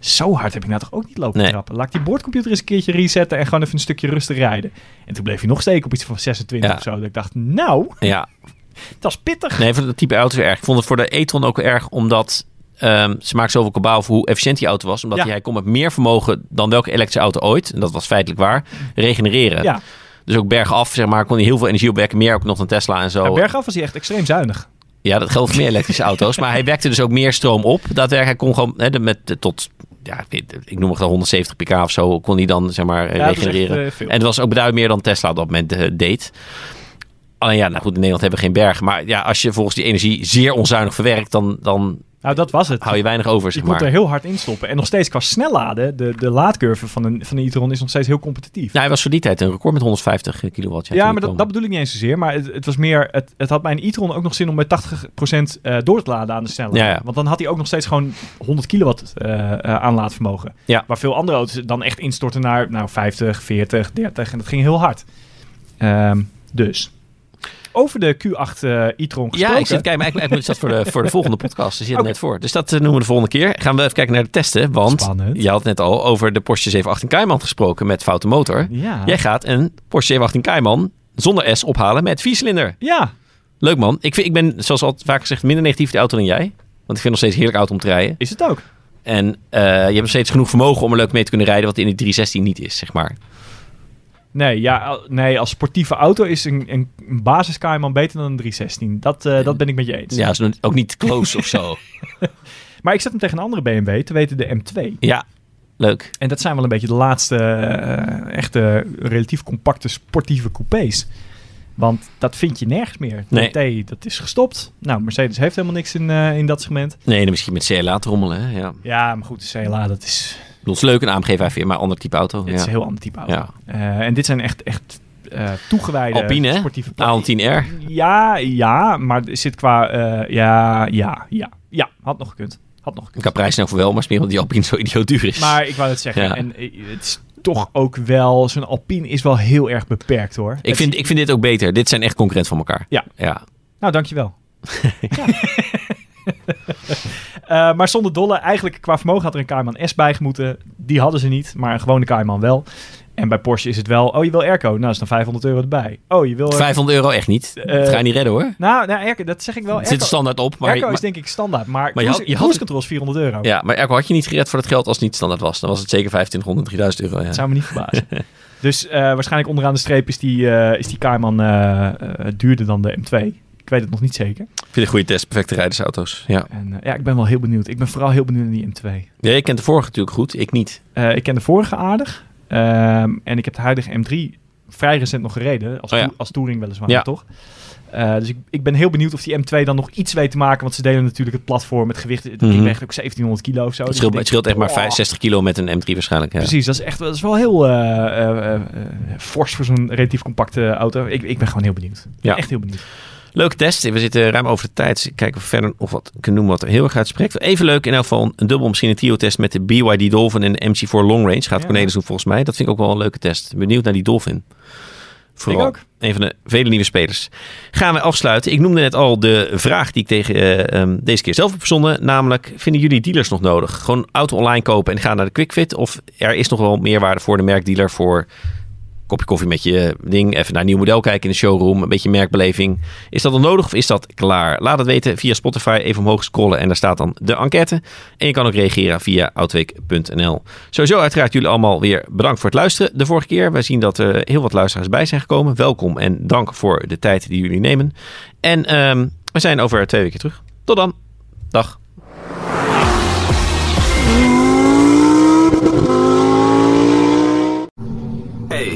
Speaker 2: Zo hard heb ik nou toch ook niet lopen
Speaker 1: Nee.
Speaker 2: trappen. Laat ik die boordcomputer eens een keertje resetten en gewoon even een stukje rustig rijden. En toen bleef hij nog steken op iets van 26
Speaker 1: Ja.
Speaker 2: of zo. Dat ik dacht, nou,
Speaker 1: ja,
Speaker 2: dat is pittig.
Speaker 1: Nee, voor dat type auto is erg. Ik vond het voor de e-tron ook erg, omdat ehm, ze maakten zoveel kabaal voor hoe efficiënt die auto was. Omdat
Speaker 2: Ja.
Speaker 1: hij, kon met meer vermogen dan welke elektrische auto ooit, en dat was feitelijk waar, regenereren.
Speaker 2: Ja,
Speaker 1: Dus ook bergaf, zeg maar, kon hij heel veel energie opwekken. Meer ook nog dan Tesla en zo.
Speaker 2: ja, bergaf was hij echt extreem zuinig.
Speaker 1: Ja, dat geldt voor meer elektrische auto's. Maar hij wekte dus ook meer stroom op. Daadwerkelijk, hij kon gewoon hè, met tot, ja, ik noem het al 170 pk of zo, kon hij dan zeg maar
Speaker 2: dat echt,
Speaker 1: regenereren.
Speaker 2: eh,
Speaker 1: en het was ook beduidend meer dan Tesla op dat moment eh, deed. Alleen ja, nou goed, in Nederland hebben we geen berg. Maar ja, als je volgens die energie zeer onzuinig verwerkt, dan, dan
Speaker 2: Nou, dat was het.
Speaker 1: hou je weinig over,
Speaker 2: Je
Speaker 1: zeg
Speaker 2: kon
Speaker 1: maar.
Speaker 2: er heel hard in stoppen. En nog steeds qua snelladen, de, de laadcurve van een, van een e-tron is nog steeds heel competitief.
Speaker 1: Nou, hij was voor die tijd een record met 150 kilowatt.
Speaker 2: Ja, maar dat, dat bedoel ik niet eens zozeer. Maar het, het was meer, het, het had mijn e-tron ook nog zin om met 80% eh door te laden aan de snelheid.
Speaker 1: Ja, ja.
Speaker 2: Want dan had hij ook nog steeds gewoon 100 kilowatt eh, aanlaadvermogen.
Speaker 1: Ja.
Speaker 2: Waar veel andere auto's dan echt instorten naar nou, 50, 40, 30. En dat ging heel hard. Ehm, dus. Over de Q8 eh, e-tron gesproken.
Speaker 1: Ja, ik zit kijken, maar eigenlijk, moet dat voor de, voor de volgende podcast. Je zit
Speaker 2: Oké.
Speaker 1: net voor. Dus dat eh, noemen we de volgende keer. Gaan we even kijken naar de testen. Want
Speaker 2: Spannend.
Speaker 1: je had net al over de Porsche 718 Cayman gesproken met foute motor.
Speaker 2: Ja.
Speaker 1: Jij gaat een Porsche 718 Cayman zonder S ophalen met viercilinder.
Speaker 2: Ja.
Speaker 1: Leuk man. Ik, vind, ik ben, zoals al vaak gezegd, minder negatief de auto dan jij. Want ik vind het nog steeds heerlijk auto om te rijden.
Speaker 2: Is het ook.
Speaker 1: En eh, je hebt nog steeds genoeg vermogen om er leuk mee te kunnen rijden. Wat in die 316 niet is, zeg maar.
Speaker 2: Nee, ja, nee, als sportieve auto is een, een, een basis Cayman beter dan een 316. Dat, eh, dat ben ik met je eens.
Speaker 1: Ja, is ook niet close of zo.
Speaker 2: Maar ik zet hem tegen een andere BMW, te weten de M2.
Speaker 1: Ja, leuk.
Speaker 2: En dat zijn wel een beetje de laatste eh, echte relatief compacte sportieve coupés. Want dat vind je nergens meer. De
Speaker 1: Nee.
Speaker 2: T, dat is gestopt. Nou, Mercedes heeft helemaal niks in, eh, in dat segment.
Speaker 1: Nee, dan misschien met CLA te rommelen. Hè? Ja.
Speaker 2: Ja, maar goed, de CLA, dat is,
Speaker 1: bedoel, Het is leuk, een AMG 5 maar ander type auto.
Speaker 2: het is een heel ander type auto.
Speaker 1: Ja.
Speaker 2: Eh, en dit zijn echt, echt eh, toegewijde
Speaker 1: Alpine,
Speaker 2: sportieve
Speaker 1: A10R.
Speaker 2: Ja, ja, maar zit qua... eh, ja, ja, ja. Ja, had nog gekund. Had nog gekund.
Speaker 1: Qua prijs nou voor wel, maar is meer omdat die Alpine zo idioot duur is.
Speaker 2: Maar ik wou het zeggen.
Speaker 1: Ja.
Speaker 2: En het is toch ook wel... Zo'n Alpine is wel heel erg beperkt, hoor.
Speaker 1: ik, vind, ik vind dit ook beter. Dit zijn echt concurrent van elkaar.
Speaker 2: Ja.
Speaker 1: ja.
Speaker 2: Nou, dankjewel. Ja. Eh, maar zonder dolle, eigenlijk qua vermogen had er een Cayman S bij moeten. Die hadden ze niet, maar een gewone Cayman wel. En bij Porsche is het wel, oh je wil airco, nou is dan 500 euro erbij. Oh je wil...
Speaker 1: 500 euro echt niet.
Speaker 2: Eh,
Speaker 1: dat ga je niet redden hoor.
Speaker 2: Nou, nou airco, dat zeg ik wel.
Speaker 1: Het zit er
Speaker 2: Airco,
Speaker 1: standaard op. Maar,
Speaker 2: airco
Speaker 1: maar-
Speaker 2: is denk ik standaard, maar,
Speaker 1: Maar je had-
Speaker 2: cruise,
Speaker 1: je had-
Speaker 2: cruise control is 400 euro.
Speaker 1: ja, maar Erko had je niet gered voor het geld als het niet standaard was. Dan was het zeker 2500, 3000 euro. Ja.
Speaker 2: Dat zou me niet verbazen. dus eh, waarschijnlijk onderaan de streep is die, eh, is die Cayman eh, eh, duurder dan de M2. Ik weet het nog niet zeker.
Speaker 1: Ik vind het een goede test. Perfecte rijdersauto's. Ja.
Speaker 2: En eh, ja, ik ben wel heel benieuwd. Ik ben vooral heel benieuwd naar die M2.
Speaker 1: ja, je kent de vorige natuurlijk goed. Ik niet.
Speaker 2: Eh, ik ken de vorige aardig. Ehm, en ik heb de huidige M3 vrij recent nog gereden. Als,
Speaker 1: Oh ja.
Speaker 2: als touring weliswaar,
Speaker 1: Ja.
Speaker 2: toch? Eh, dus ik, ik ben heel benieuwd of die M2 dan nog iets weet te maken. Want ze delen natuurlijk het platform, het gewicht. Het
Speaker 1: Mhm.
Speaker 2: ding weegt ook 1700 kilo of zo.
Speaker 1: Het
Speaker 2: Dus
Speaker 1: scheelt,
Speaker 2: ik
Speaker 1: het scheelt echt maar
Speaker 2: oh,
Speaker 1: vijf- 60 kilo met een M3 waarschijnlijk. Ja.
Speaker 2: Precies, dat is echt dat is wel heel eh, fors voor zo'n relatief compacte auto. Ik, ik ben gewoon heel benieuwd. Ik ben
Speaker 1: Ja.
Speaker 2: Echt heel benieuwd.
Speaker 1: Leuke test. We zitten ruim over de tijd. Dus ik kijk of we verder of wat kunnen noemen wat er heel erg uitspreekt. Even leuk in elk geval een dubbel, misschien een trio-test met de BYD Dolphin en de MC4 Long Range. Gaat
Speaker 2: Ja.
Speaker 1: Cornelis doen volgens mij. Dat vind ik ook wel een leuke test. Benieuwd naar die Dolphin. Vooral
Speaker 2: Ik ook.
Speaker 1: een van de vele nieuwe spelers. Gaan we afsluiten. Ik noemde net al de vraag die ik tegen eh, ehm, deze keer zelf heb verzonnen. Namelijk, vinden jullie dealers nog nodig? Gewoon auto online kopen en gaan naar de QuickFit? Of er is nog wel meerwaarde voor de merkdealer voor kopje koffie met je ding, even naar een nieuw model kijken in de showroom, een beetje merkbeleving. Is dat dan nodig of is dat klaar? Laat het weten via Spotify, even omhoog scrollen en daar staat dan de enquête. En je kan ook reageren via outweek.nl. Sowieso uiteraard jullie allemaal weer bedankt voor het luisteren de vorige keer. Wij zien dat er heel wat luisteraars bij zijn gekomen. Welkom en dank voor de tijd die jullie nemen. En ehm, we zijn over twee weken terug. Tot dan. Dag.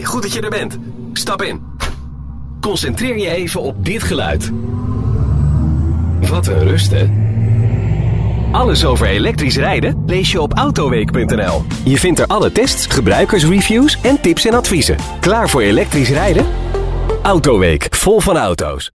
Speaker 3: Goed dat je er bent. Stap in. Concentreer je even op dit geluid. Wat een rust, hè? Alles over elektrisch rijden lees je op autoweek.nl. Je vindt er alle tests, gebruikersreviews en tips en adviezen. Klaar voor elektrisch rijden? Autoweek, vol van auto's.